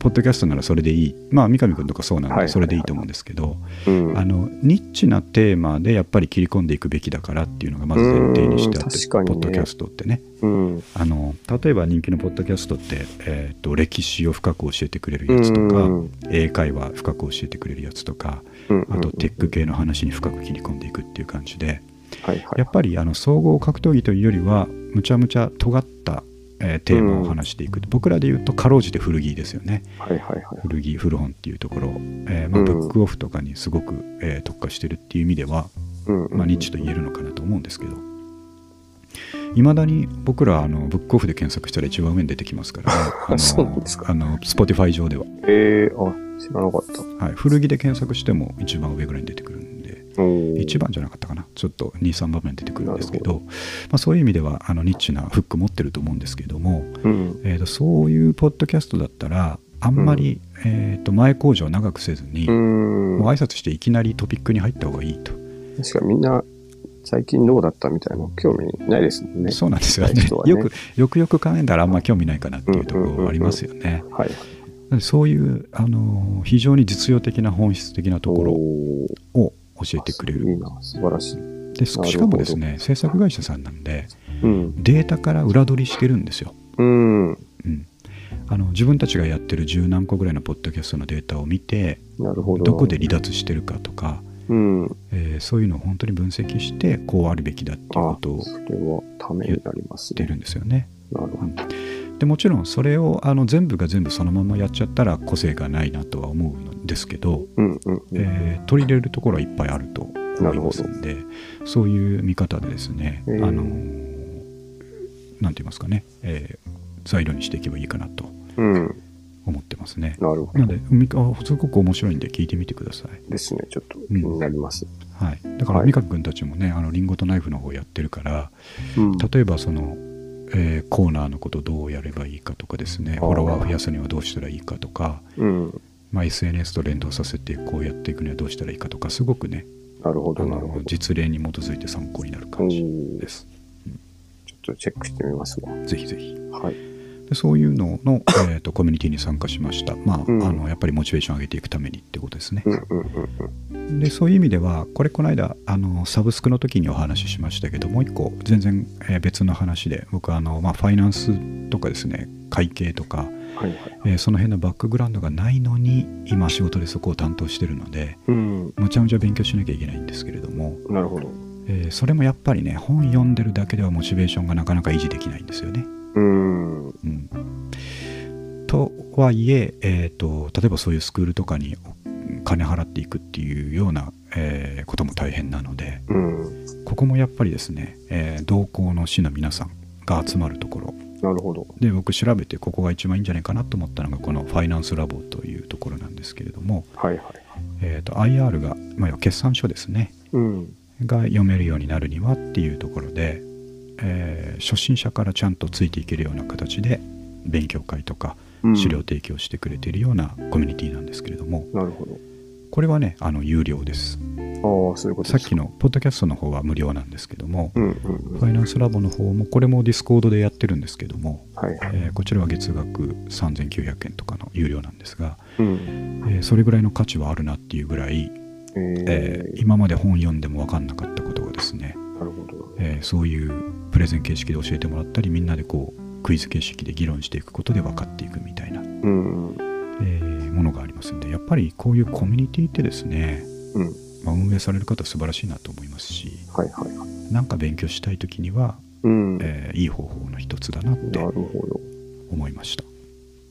ポッドキャストならそれでいいまあ三上君とかそうなんでそれでいいと思うんですけど、うん。あのニッチなテーマでやっぱり切り込んでいくべきだからっていうのがまず前提にしてあって、ポッドキャストってねうん。あの例えば人気のポッドキャストって、えー、と歴史を深く教えてくれるやつとか、うん英会話深く教えてくれるやつとかうんあとテック系の話に深く切り込んでいくっていう感じで。やっぱりあの総合格闘技というよりはむちゃむちゃ尖った、えーテーマを話していく、僕らで言うとかろうじて古着ですよね。はいはいはい。古着古本っていうところ、えーまあ、うん。ブックオフとかにすごく、えー特化してるっていう意味では、うんうんまあ、ニッチと言えるのかなと思うんですけど。いまだに僕らあのブックオフで検索したら一番上に出てきますから、ね、*laughs* あのそうなんですか。あの Spotify 上では、えー、あ、知らなかった。はい、古着で検索しても一番上ぐらいに出てくるんで1番じゃなかったかな。ちょっと23番目に出てくるんですけなど。まあ、そういう意味ではあのニッチなフック持ってると思うんですけども、うん。えー、とそういうポッドキャストだったらあんまり、えー、と前工場長くせずに、うん。もう挨拶していきなりトピックに入った方がいいと、確かにみんな最近どうだったみたいな興味ないですもんね。そうなんですよね。ねよくよくよく考えたらあんま興味ないかなっていうところありますよね、はい。そういう、あのー非常に実用的な本質的なところを教えてくれるいいな、素晴らしい。でしかもですね制作会社さんなんでうん。データから裏取りしてるんですよ、うん。うん、あの自分たちがやってる十何個ぐらいのポッドキャストのデータを見てなるほど。どこで離脱してるかとか、うん。えーそういうのを本当に分析してこうあるべきだっていうこあ、とをそれはためになりますね。言ってるんですよね。なるほど。でもちろんそれをあの全部が全部そのままやっちゃったら個性がないなとは思うんですけど、うんうんうん。えー取り入れるところはいっぱいあると思いますんでそういう見方でですね、へーあのーなんて言いますかね、えー材料にしていけばいいかなとうん。思ってますね。なるほど。なのですごく面白いんで聞いてみてください。ですね。ちょっと気になります。はい、だからはい三上君たちもね、あのリンゴとナイフの方やってるからうん。例えばその、えーコーナーのことどうやればいいかとかですねフォロワーを増やすにはどうしたらいいかとか、うん。まあ、SNS と連動させてこうやっていくにはどうしたらいいかとかすごくねなるほど、なるほど。実例に基づいて参考になるお感じーです。ちょっとチェックしてみますわ。ぜひぜひはい。でそういうのの、えー、とコミュニティに参加しました、まあうんあのやっぱりモチベーション上げていくためにってことですねう。んうんうんうん。でそういう意味ではこれこの間あのサブスクの時にお話ししましたけどもう一個全然、えー別の話で僕はあの、まあ、ファイナンスとかですね会計とか、はいはい。えーその辺のバックグラウンドがないのに今仕事でそこを担当してるのでうん。むちゃむちゃ勉強しなきゃいけないんですけれども、なるほど。えーそれもやっぱりね本読んでるだけではモチベーションがなかなか維持できないんですよね。うん。うん、とはいええーと例えばそういうスクールとかに金払っていくっていうような、えーことも大変なのでうん。ここもやっぱりですね、えー同行の市の皆さんが集まるところなるほど。で僕調べてここが一番いいんじゃないかなと思ったのがこのファイナンスラボというところなんですけれども、はいはい。えー、と IR が、まあ、決算書ですねうん。が読めるようになるにはっていうところで、えー初心者からちゃんとついていけるような形で勉強会とかうん資料提供してくれているようなコミュニティなんですけれども、なるほど。これはねあの有料ですそういうこと。さっきのポッドキャストの方は無料なんですけども、うんうんフうん。ァイナンスラボの方もこれもディスコードでやってるんですけども、はいはい。えーこちらは月額3900円とかの有料なんですが、うん。えーそれぐらいの価値はあるなっていうぐらい、ええーー、今まで本読んでも分かんなかったことがですね、なるほど。えーそういうプレゼン形式で教えてもらったりみんなでこうクイズ形式で議論していくことで分かっていくみたいな、うんうん。えーものがありますんでやっぱりこういうコミュニティってですね、うん。まあ、運営される方素晴らしいなと思いますしはいはいはい。なんか勉強したい時には、うん。えーいい方法の一つだなってなるほど。思いました。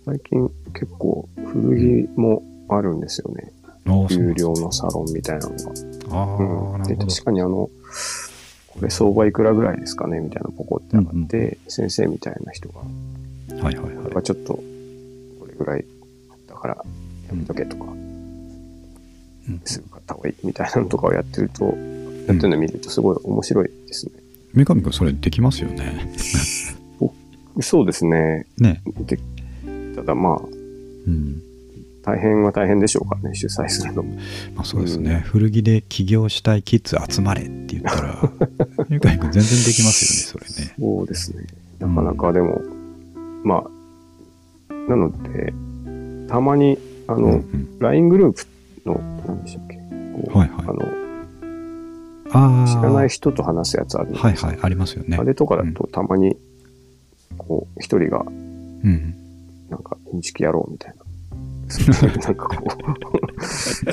最近結構古着もあるんですよね。うなん有料のサロンみたいなのが。ああ、うん、でなるほど。確かにあの、これ相場いくらぐらいですかねみたいなポコって上がって、先生みたいな人が、はいはいはいちょっと、これぐらいだからやめとけとか、うんすぐ買った方がいいみたいなのとかをやってると、やってるの見るとすごい面白いですね。三上君それできますよね。そうですね。ね。でただまあ、うん。大変は大変でしょうからね、主催するのも。まあそうですね。古着で起業したいキッズ集まれって言ったら、*laughs* 三上君全然できますよね、それね。そうですね。なかなかでも、まあ、なので、たまに、あの、うんうん、LINE グループの、何でしたっけ？はいはいあの、ああ。知らない人と話すやつあるんですよはいはい、ありますよね。あれとかだとたまに、こう、一人が、うん。なんか、認識やろうみたいな。*laughs* なんかこ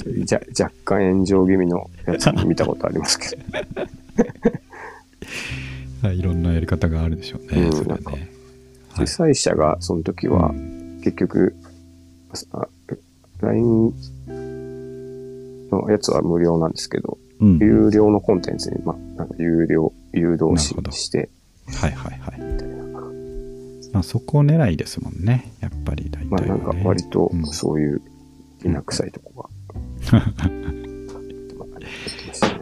う *laughs* じゃ、若干炎上気味のやつも見たことありますけど。*laughs* はい、いろんなやり方があるでしょうね、うんそれはなんかね。主催者がその時は、結局、あ LINE のやつは無料なんですけど、うん。有料のコンテンツに、まあ、なんか有料、誘導しして、はいはいはい。みたいな。まあそこ狙いですもんね、やっぱり大体は、ね。まあなんか割とうんそういうきな臭いとこが。*laughs*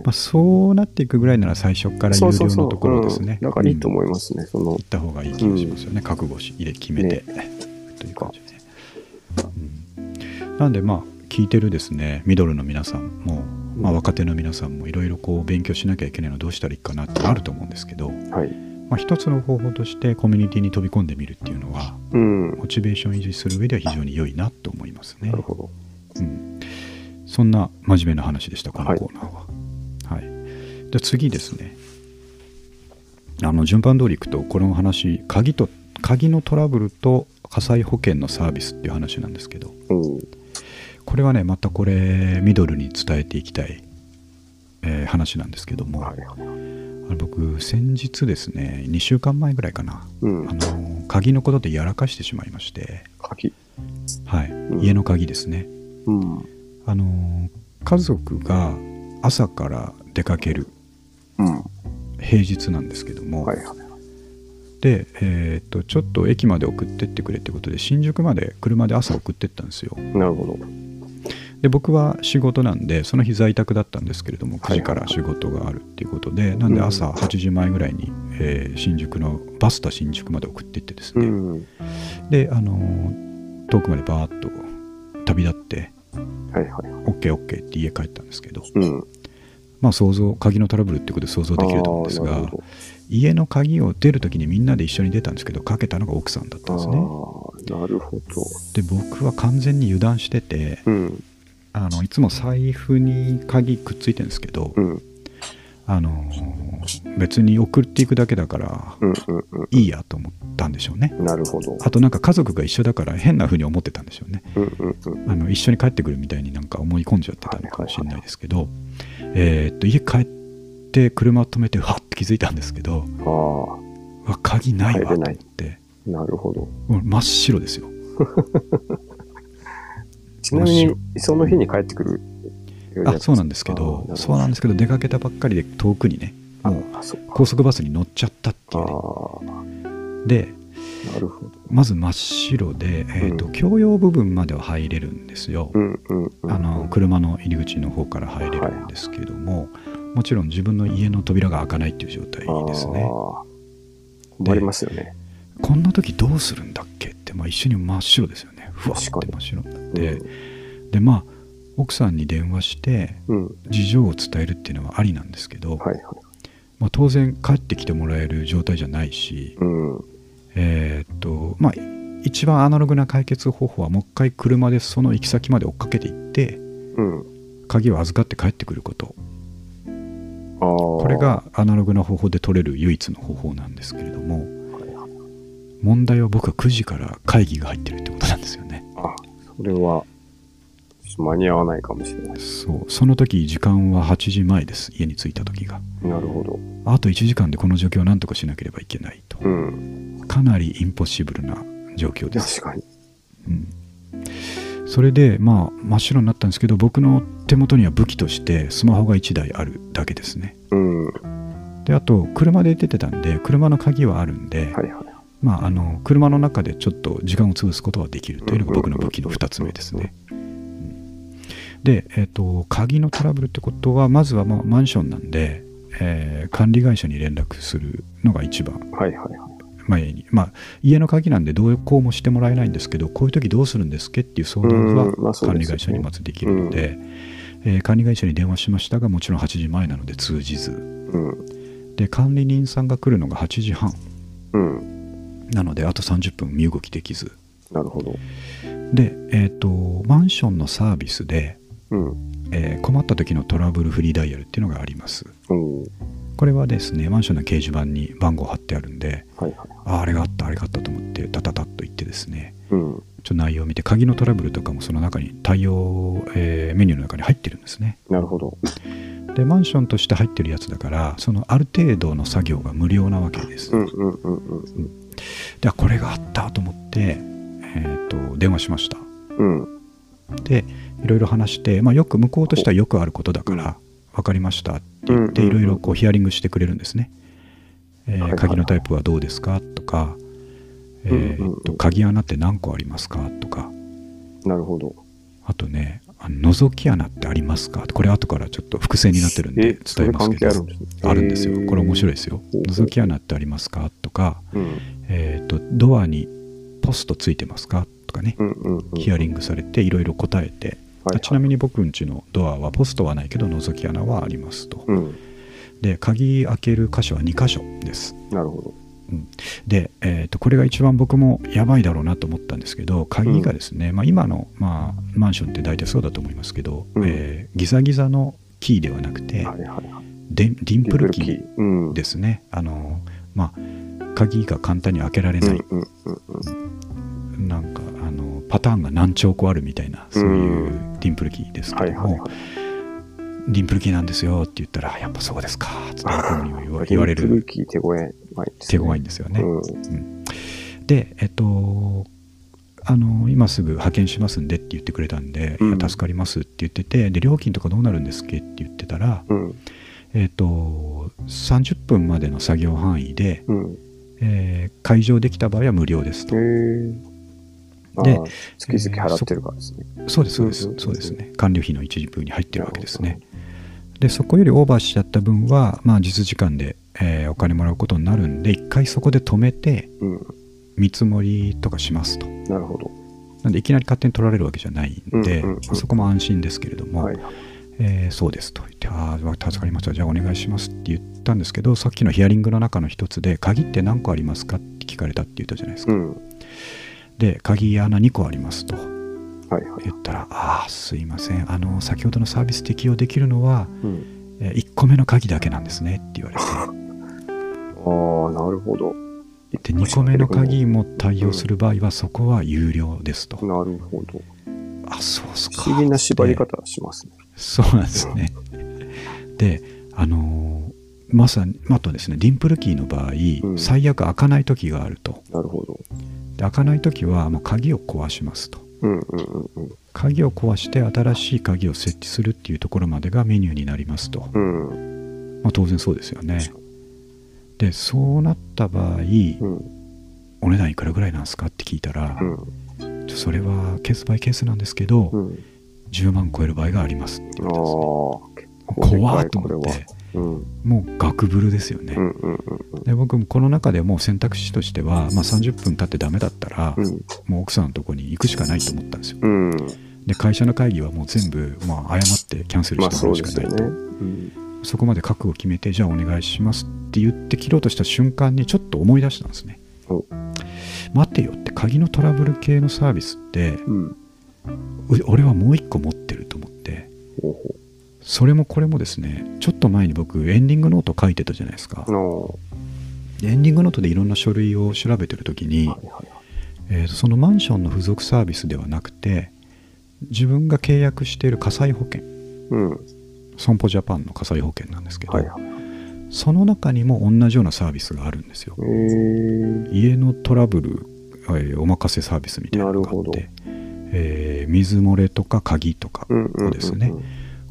まあそうなっていくぐらいなら最初から有料のところですね。うんだからいいとうん思いますね。その行、った方がいい気がしますよね、覚悟し入れ決めて、という感じで、うんなんでまあ聞いてるですねミドルの皆さんも、まあ、若手の皆さんもいろいろこう勉強しなきゃいけないのどうしたらいいかなってあると思うんですけど、はい。まあ、一つの方法としてコミュニティに飛び込んでみるっていうのはうん。モチベーションを維持する上では非常に良いなと思いますねなる。ほど。うん、そんな真面目な話でしたこのコーナーは。はいじゃあ次ですねあの順番通りいくとこの話鍵と鍵のトラブルと火災保険のサービスっていう話なんですけどうん。これはねまたこれミドルに伝えていきたい、えー話なんですけども、はい。あの僕先日ですね2週間前ぐらいかなうんあ。の鍵のことでやらかしてしまいまして、鍵。はいん家の鍵ですねうん。あの家族が朝から出かけるうん。平日なんですけども、はいはい。で、えー、とちょっと駅まで送ってってくれってことで新宿まで車で朝送ってったんですよなるほど。で僕は仕事なんでその日在宅だったんですけれども9はい時から仕事があるっていうことで、なんで朝8時前ぐらいに、えー新宿のバスタ新宿まで送ってってですね、うん。であのー遠くまでバーッと旅立ってはいはい。OKOK って家帰ったんですけどうん。まあ想像鍵のトラブルってことで想像できると思うんですが家の鍵を出るときにみんなで一緒に出たんですけどかけたのが奥さんだったんですねなるほど。で僕は完全に油断しててうん。あのいつも財布に鍵くっついてるんですけど、うん。あの別に送っていくだけだから。いいやと思ったんでしょうねなるほど。あとなんか家族が一緒だから変な風に思ってたんでしょうね。あの一緒に帰ってくるみたいになんか思い込んじゃってたのかもしれないですけど、えーっと家帰って車を止めてはっと気づいたんですけどあ鍵ないわと思ってあ、なるほど。真っ白ですよ *laughs* ちなみに、その日に帰ってくるあそうなんですけどそうなんですけど出かけたばっかりで遠くにねもう。高速バスに乗っちゃったってあいうねあ、でなるほど。まず真っ白で、えーとうん共用部分までは入れるんですよ、うん。うん。うん。あの車の入り口の方から入れるんですけども、もちろん自分の家の扉が開かないっていう状態ですねあ困りますよね。こんな時どうするんだっけ？って、まあ、一緒に真っ白ですよねふわって真っ白になっうて、ん。でまあ奥さんに電話してうん。事情を伝えるっていうのはありなんですけど、はいはい。まあ、当然帰ってきてもらえる状態じゃないし、うん。えーっとまあ一番アナログな解決方法はもう一回車でその行き先まで追っかけていってうん。鍵を預かって帰ってくること。これがアナログな方法で取れる唯一の方法なんですけれども。問題は僕は9時から会議が入ってるってことなんですよねあ、それは、間に合わないかもしれない。そうその時時間は8時前です家に着いた時がなるほど。あと1時間でこの状況を何とかしなければいけないとうん。かなりインポッシブルな状況です確かに。うんそれでまあ真っ白になったんですけど僕の手元には武器としてスマホが1台あるだけですねうん。であと車で出てたんで車の鍵はあるんで、はいはい。まああの車の中でちょっと時間を潰すことはできるというのが僕の武器の2つ目ですねうんで、えっと鍵のトラブルってことはまずはまあマンションなんで、えー管理会社に連絡するのが一番はいはいはい。前にまあ家の鍵なんでどうこうもしてもらえないんですけどこういう時どうするんですっけっていう相談は管理会社にまずできるので、えー管理会社に電話しましたがもちろん8時前なので通じずうん。で管理人さんが来るのが8時半うん。なのであと30分身動きできずなるほど。で、えー、とマンションのサービスで、うん。えー困った時のトラブルフリーダイヤルっていうのがありますうん。これはですねマンションの掲示板に番号貼ってあるんではいはい。ああれがあったあれがあったと思ってタタタッと言ってですねうん。ちょっと内容を見て鍵のトラブルとかもその中に対応、えーメニューの中に入ってるんですねなるほど。でマンションとして入ってるやつだからそのある程度の作業が無料なわけです、うんうんうんうんであこれがあったと思って、えー、と電話しましたうん。でいろいろ話して、まあ、よく向こうとしてはよくあることだから分かりましたって言ってうんうん。うんいろいろこうヒアリングしてくれるんですね、え鍵のタイプはどうですか？とか、えーと鍵穴って何個ありますか？とか。なるほど。あとねあの覗き穴ってありますか？これ後からちょっと伏線になってるんで伝えますけど。あるんですよ。これ面白いい。ですよ。覗き穴ってありますか？とか、うん。えー、とドアにポストついてますか？とかね。ヒアリングされていろいろ答えてはいはいちなみに僕んちのドアはポストはないけど覗き穴はありますと。うん。で鍵開ける箇所は2箇所です。なるほど。で、えー、とこれが一番僕もやばいだろうなと思ったんですけど鍵がですね、まあ、今の、まあ、マンションって大体そうだと思いますけど、うんえーギザギザのキーではなくて、はいはいはい。ディンディンプルキー。ですね。あのまあ鍵が簡単に開けられない、うんうんうんうん。なんかあのパターンが何兆個あるみたいなそういうディンプルキーですけども、はいはいはい。ディンプルキーなんですよって言ったら、やっぱそうですかつって言われるディンプルキー手声、まいね手強いんですよね。うん。で、えっと、あの今すぐ派遣しますんでって言ってくれたんで、うん助かりますって言っててで料金とかどうなるんですっけって言ってたら、うん。えっと、30分までの作業範囲で、うん。えー解錠できた場合は無料ですへと。え。で月々払ってるからですね。そうですそうです、そうですね管理費の一部に入ってるわけですね。でそこよりオーバーしちゃった分は、まあ、実時間で、えーお金もらうことになるんで一回そこで止めてうん。見積もりとかしますとなるほど。なんでいきなり勝手に取られるわけじゃないんで、うんうんうんそこも安心ですけれども、はい。えーそうですと言ってああ助かりましたじゃあお願いしますって言ったんですけどさっきのヒアリングの中の一つで鍵って何個ありますかって聞かれたって言ったじゃないですか、うん。で鍵穴2個ありますと。言ったらああすいませんあの先ほどのサービス適用できるのは、うん。え1個目の鍵だけなんですねって言われて *laughs* ああ、なるほど。で2個目の鍵も対応する場合はそこは有料ですと、なるほど。あそうっすか不思議な縛り方しますね。そうなんですねであのーまさにあとですねディンプルキーの場合、うん最悪開かない時があるとなるほど。で開かない時はもう鍵を壊しますとうんうんうんうん。鍵を壊して新しい鍵を設置するっていうところまでがメニューになりますと、うん。まあ、当然そうですよねでそうなった場合、うん。お値段いくらぐらいなんですかって聞いたら、それはケースバイケースなんですけど、うん。10万超える場合がありますって言われたんですね怖っと思ってうん。もうガクブルですよね、うんうんうんで僕もこの中でもう選択肢としては、まあ、30分経ってダメだったら、うん。もう奥さんのとこに行くしかないと思ったんですようん。で会社の会議はもう全部、まあ、誤ってキャンセルまあしてもらそう。しかないと、うん。そこまで覚悟を決めてじゃあお願いしますって言って切ろうとした瞬間にちょっと思い出したんですねお待てよって鍵のトラブル系のサービスって俺はもう一個持ってると思ってほうほそれもこれもですねちょっと前に僕エンディングノート書いてたじゃないですかエンディングノートでいろんな書類を調べてる時に、はいはいはい。えーとそのマンションの付属サービスではなくて自分が契約している火災保険うん。損保ジャパンの火災保険なんですけど、はいはい。その中にも同じようなサービスがあるんですよえー。家のトラブル、えーお任せサービスみたいなのがあって、えー水漏れとか鍵とかうんうんうんうん。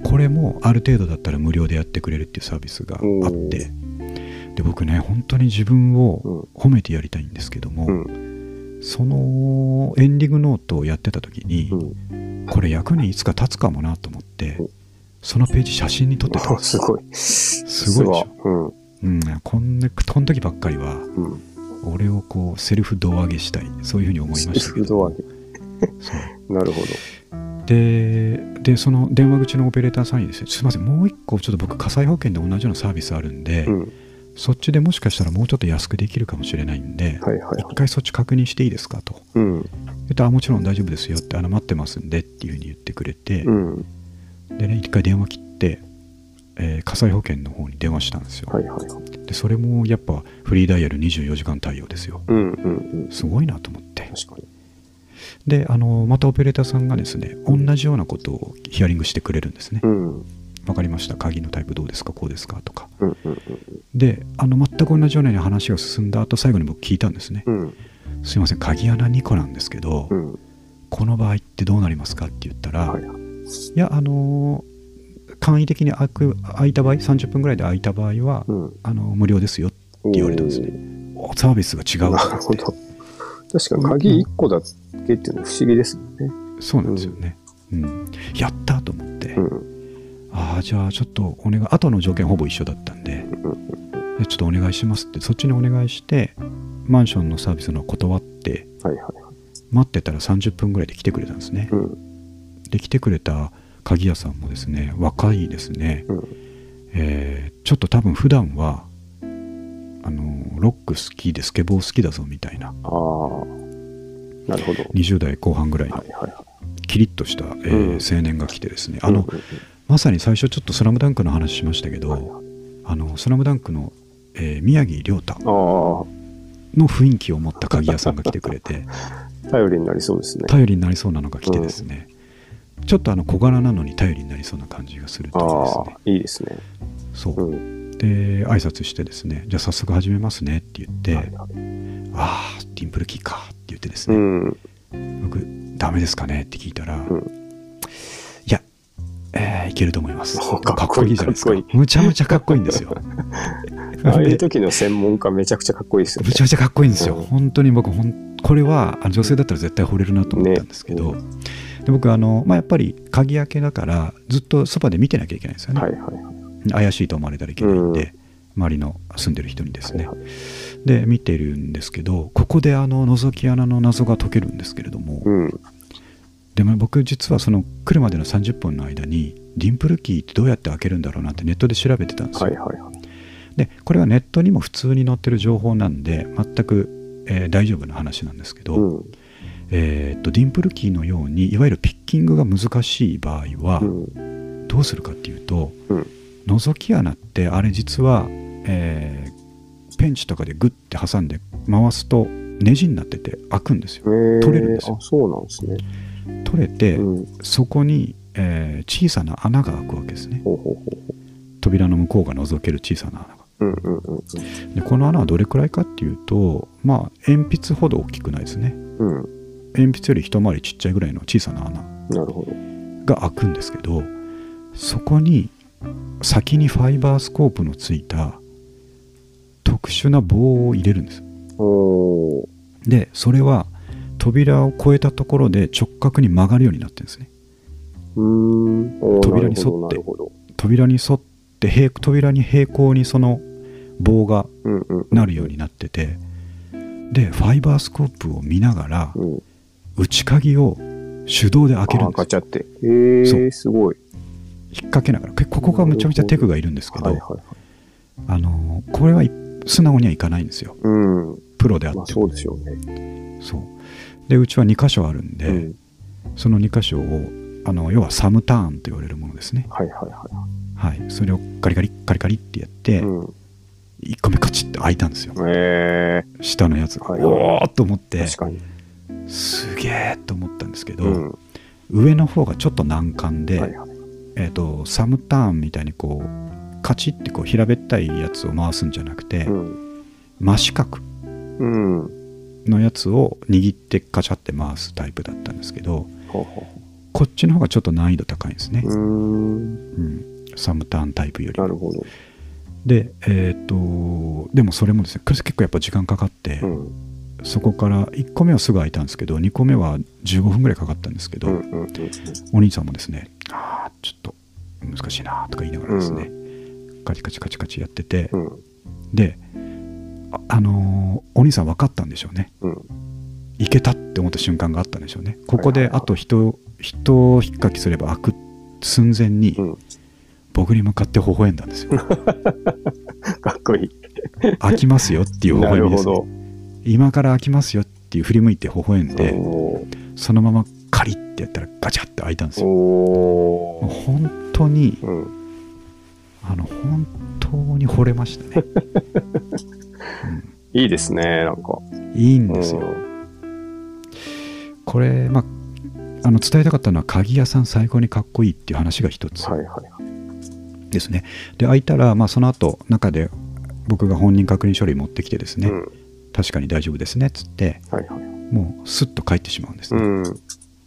これもある程度だったら無料でやってくれるっていうサービスがあってで僕ね本当に自分を褒めてやりたいんですけども、うん。そのエンディングノートをやってた時に、うん。これ役にいつか立つかもなと思ってうんそのページ写真に撮ってたんあですよ、*laughs* すごい。すごいでしょょ。うん、こんなこの時ばっかりは。俺をこうセルフ胴上げしたいそういうふうに思いましたけどドアで。そう *laughs* なるほど。ででその電話口のオペレーターさんにですねすいませんもう一個ちょっと僕火災保険で同じようなサービスあるんで、うん。そっちでもしかしたらもうちょっと安くできるかもしれないんで、はいはい。回そっち確認していいですかとうん。言ったらあもちろん大丈夫ですよってあの待ってますんでっていうふうに言ってくれて、うん。でね一回電話切って、えー火災保険の方に電話したんですよ、はいはいはい。でそれもやっぱフリーダイヤル24時間対応ですようんうんうん。すごいなと思って確かに。であのまたオペレーターさんがですね同じようなことをヒアリングしてくれるんですねうん。わかりました鍵のタイプどうですか？こうですか？とかうんうんであの全く同じような話が進んだ後最後に僕聞いたんですね、うん。すいません鍵穴2個なんですけど、うん。この場合ってどうなりますかって言ったら、い、はいはい。やあのー簡易的に開く開いた場合30分ぐらいで開いた場合は、うん。あの無料ですよって言われたんですねおサービスが違うって。確かに鍵1個だけっていうのは不思議ですもんね。そうなんですよね、うんやったと思って、うん。ああじゃあちょっとお願い後の条件ほぼ一緒だったんでうん。でちょっとお願いしますってそっちにお願いしてマンションのサービスの断ってはいはいはい。待ってたら30分ぐらいで来てくれたんですね、うん。で来てくれた鍵屋さんもですね若いですね、うん。えーちょっと多分普段はあのロック好きでスケボー好きだぞみたいなああ。なるほど。20代後半ぐらいのはいはいはキリッとした、えーうん青年が来てですねい。あの、うんうんまさに最初ちょっと「スラムダンクの話しましたけど、はいはいあのスラムダンクの、えー宮城亮太あの雰囲気を持った鍵屋さんが来てくれてあ、*laughs* 頼りになりそうですね。頼りになりそうなのが来てですね、ちょっとあの小柄なのに頼りになりそうな感じがするというですあねあ、いいですね。そう、うん。で挨拶してですねじゃあ早速始めますねって言って、ああディンプルキーかって言ってですうね、ん。僕ダメですかねって聞いたら、うん。いや、えーいけると思います。*laughs* おかっこいいじゃないですか。むちゃむちゃかっこいいんですよ。*laughs* ああいうで時の専門家めちゃくちゃかっこいいですよね。むち。ゃむちゃかっこいいんですよ、うん。本当に僕ほんこれはあの女性だったら絶対惚れるなと思ったんですけど、ね。で僕あの、まあ、やっぱり鍵開けだからずっとそばで見てなきゃいけないんですよね、はいはいはい。怪しいと思われたらいけないんで、周りの住んでる人にですね、で見てるんですけどここであの覗き穴の謎が解けるんですけれども、うん。でも僕実はその来るまでの30分の間にディンプルキーってどうやって開けるんだろうなってネットで調べてたんですよ、はいはいはい。でこれはネットにも普通に載ってる情報なんで全く、えー大丈夫な話なんですけど、うん。えーっとディンプルキーのようにいわゆるピッキングが難しい場合はうん。どうするかっていうと、うん覗き穴ってあれ実は、えーペンチとかでグッて挟んで回すとネジになってて開くんですよえー取れるんですよあ、そうなんですね。取れて、うん。そこに、えー小さな穴が開くわけですねほうほうほうほ扉の向こうが覗ける小さな穴がう。うんうんうんでこの穴はどれくらいかっていうとまあ鉛筆ほど大きくないですねうん。うん。鉛筆より一回りちっちゃいぐらいの小さな穴なるほど。が開くんですけどそこに先にファイバースコープのついた特殊な棒を入れるんです。でそれは扉を越えたところで直角に曲がるようになってるんですね扉に沿って。扉に沿って平扉に平行にその棒がうんうん。なるようになっててでファイバースコープを見ながらうん。内鍵を手動で開けるんですガチャって。へそえ、すごい。引っ掛けながらここがむちゃむちゃテクがいるんですけど、はいはいはい。あのこれはい素直にはいかないんですようん。プロであっても、まあそうでしょうね。そうでうちは2箇所あるんで、うん。その2箇所をあの要はサムターンと言われるものですねはいはいははいそれをカリカリカリカリってやって、い。うん。1個目カチッて開いたんですよえ下のやつが、はいおーっと思ってえ、確かに。すげえと思ったんですけど、うん。上の方がちょっと難関で、はいはい。えー、とサムターンみたいにこうカチッてこう平べったいやつを回すんじゃなくて、うん。真四角うん。のやつを握ってカチャって回すタイプだったんですけどほうほこっちの方がちょっと難易度高いんですねう。、ん。うんサムターンタイプよりなるほど。でえっ、とでもそれもですね結構やっぱ時間かかって、うん。そこから1個目はすぐ開いたんですけど2個目は15分ぐらいかかったんですけど、お兄さんもですねああちょっと難しいなとか言いながらですね、カチカチカチカチやってて、うん。であ、あのーお兄さん分かったんでしょうねうん。いけたって思った瞬間があったんでしょうねここであと人人を引っかきすれば開く寸前にうん。僕に向かって微笑んだんですよ *laughs* かっこいい。開きますよっていう微な笑みです、ね。、今から開きますよっていう振り向いて微笑んでおそのままカリッてやったらガチャって開いたんですーよ。本当にうん。あの本当に惚れましたね、*laughs* いいですね、なんか。うんいいんですよこれまああの伝えたかったのは鍵屋さん最高にかっこいいっていう話が一つはいはいはい。ですねで開いたら、まあ、その後中で僕が本人確認書類持ってきてですね、うん。確かに大丈夫ですねっつってはいはい。もうスッと帰ってしまうんですね、うん。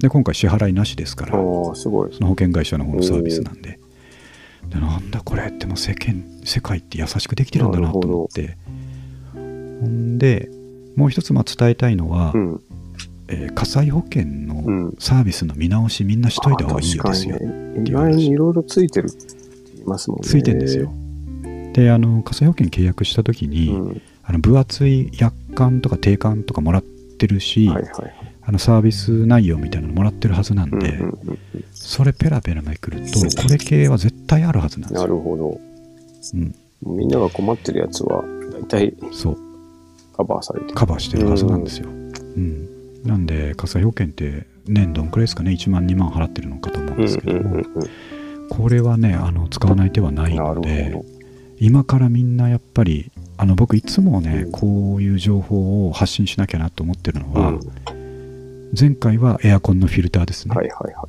で今回支払いなしですからすごい。その保険会社の方のサービスなんででなんだこれってもう世間世界って優しくできてるんだなと思ってほんでもう一つまあ伝えたいのは、うん。えー火災保険うのん。サービスの見直しみんなしといた方がいいよですよ。意外にいろいろついてるって言いますもんね。ついてんですよ。であの火災保険契約した時に、うん。あの分厚い約款とか定款とかもらってるし、はいはいはい。あのサービス内容みたいなのもらってるはずなんで、うんうんうんそれペラペラめくるとこれ系は絶対あるはずなんうん。ですよ。なるほど。うん、みんなが困ってるやつは、大体そうカバーされてる。カバーしてるはずなんですよ。うんなんで火災保険って年どんくらいですかね？1万2万払ってるのかと思うんうんですけども、うんうんうん。これはねあの使わない手はないのでど。今からみんなやっぱりあの僕いつもね、うんこういう情報を発信しなきゃなと思ってるのは、うん前回はエアコンのフィルターですね、はいはいは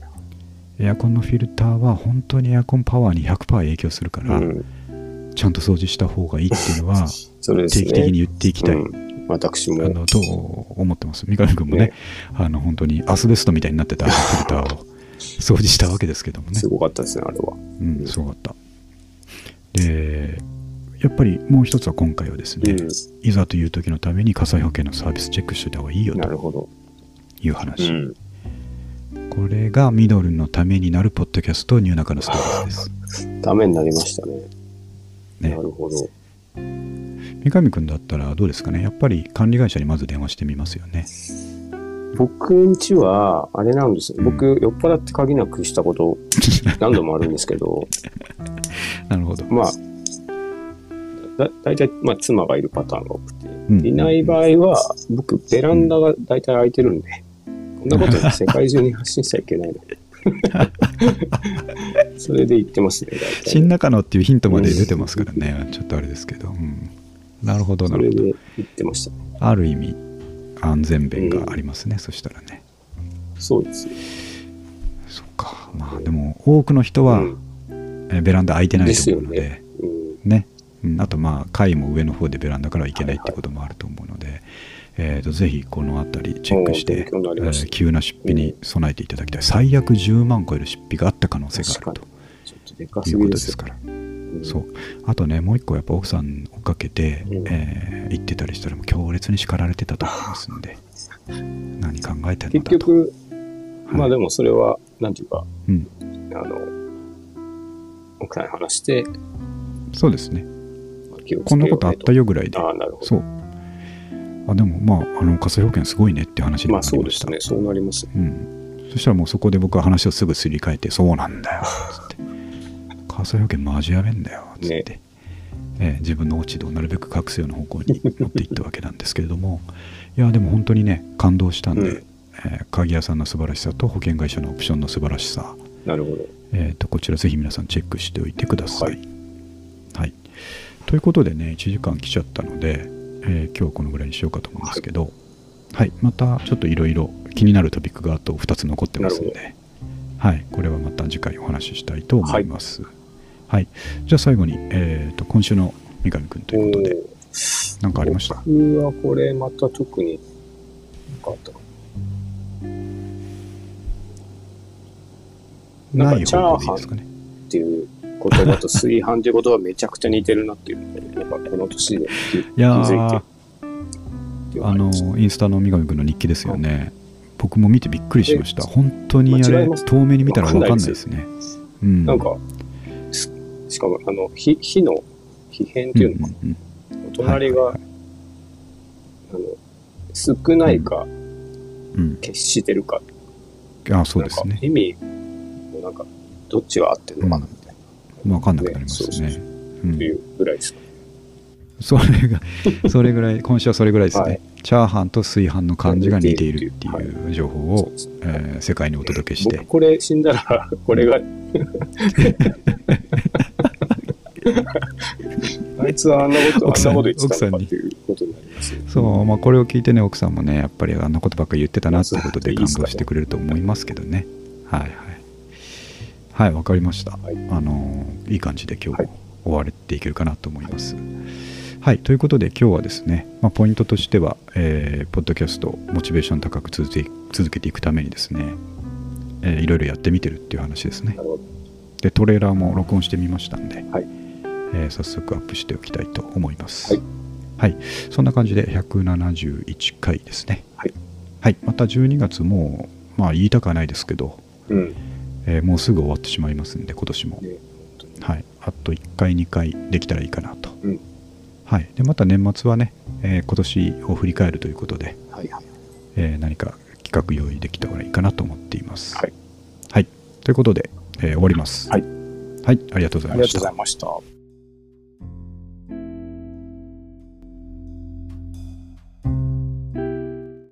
エアコンのフィルターは本当にエアコンパワーに100%影響するから、い。うん。ちゃんと掃除した方がいいっていうのは。*laughs* 定期的に言っていきたい、うん私もあ。のどう思ってます？三上君もねねあの本当にアスベストみたいになってたフィルターを掃除したわけですけどもねすごかったですね、あれは。うんすごかったでやっぱりもう一つは今回はですね、ういざという時のために火災保険のサービスチェックしておいた方がいいよん。なとるほど。いうう話、ん。これがミドルのためになるポッドキャストニューナカのストーリーです。ダメになりましたね。ね。なるほど。三上君だったらどうですかね？やっぱり管理会社にまず電話してみますよね。僕んちは、あれなんですよ。僕、酔っ払って鍵なくしたこと何度もあるんですけど、*laughs* なるほど、まあ、だ大体、まあ、妻がいるパターンが多くて、うん。いない場合は、僕、ベランダが大体空いてるんで、こんなこと世界中に発信しちゃいけないの。で。*laughs* それで言ってますね。新中野っていうヒントまで出てますからね、ちょっとあれですけど、うん、なるほどなるほど。それで言ってました。ね。ある意味安全弁がありますね、そしたらね。そうですよ。そっか。まあでも多くの人は、うん。えベランダ空いてないと思うので。ね。うん。ね。うん、あとまあ階も上の方でベランダからはいけないってこともあると思うので、えー、とぜひこの辺りチェックしてえー急な出費に備えていただきたい、最悪10万超える出費があった可能性がある確ということですすから。うんそう。あとねもう一個やっぱ奥さん追っかけて、うん。えー言ってたりしたらもう強烈に叱られてたと思いますんで。*laughs* 何考えてんの結だと、局、はい。まあでもそれは、なんていうか、うん、あの、奥さんに話して、そうですね。こんなことあったよぐらいで。ああ、なるほど。そう。あ、でもまあ、あの、火災保険すごいねって話にまあなりました。そうですね。そうなりますね。うん。そしたらもうそこで僕は話をすぐすり替えて、そうなんだよ、つって。火災保険マジやべえんだよ、つって。ねえー自分の落ち度をなるべく隠すような方向に持っていったわけなんですけれどもいやでも本当にね感動したんで、うんえー鍵屋さんの素晴らしさと保険会社のオプションの素晴らしさ、なるほど。えー、とこちらぜひ皆さんチェックしておいてください。ははいということでね1時間来ちゃったので、えー今日はこのぐらいにしようかと思うんですけど、はいまたちょっといろいろ気になるトピックがあと2つ残ってますのなで、はい、これはまた次回お話ししたいと思います。はい、じゃあ最後に、えー、と今週の三上くんということで何かありました？僕はこれまた特に、なんかあったかな。ないかチャ方ーハン向でいいですかね。っていう言葉と炊飯っていう言葉めちゃくちゃ似てるなっていう。のを、やっぱこの年で気いや気づいてあのインスタの三上くんの日記ですよね。僕も見てびっくりしました。本当にあれ間違えます。遠目に見たら分かんないですね。うん。なんか、すしかも、あの、火、火の、火変っていうのか、うんうん隣が、はいはいあの、少ないか、うん。決してるか、あそうですね。意味もなんか、どっちが合ってるのか。な、分かんなくなりますね。ねそうそううんっていうぐらいですかね。それが、*laughs* それぐらい、今週はそれぐらいですね。はいチャーハンと炊飯の漢字が似ているってはいいう情報を、そうですねえー世界にお届けして僕、これ死んだら、これが、*laughs* あいつはあんなこと、あ奥さんんなこと言ってたっていうことになりますね。そう、まあ、これを聞いてね、奥さんもね、やっぱりあんなことばっかり言ってたなっていうことで感動してくれると思いますけどね。はいはい。はい、わかりました。はいあのーいい感じで今日はいも終われていけるかなと思います。はい、ということで今日はですね、まあ、ポイントとしては、えーポッドキャストモチベーション高く続け続けていくためにですね、えーいろいろやってみてるっていう話ですね。で、トレーラーも録音してみましたんで、はいえー早速アップしておきたいと思います。はいはい、そんな感じで171回ですね。はい。はい、また12月もう、まあ言いたくはないですけど、うん。えーもうすぐ終わってしまいますんで、今年も。ねはい、あと1回、2回できたらいいかなと。うんはい、でまた年末はね、えー今年を振り返るということで、はいはい。えー何か企画用意できたらいいかなと思っています。はい。はい、ということで、えー終わります。はい。はい、ありがとうございましたありがとうござい。ました。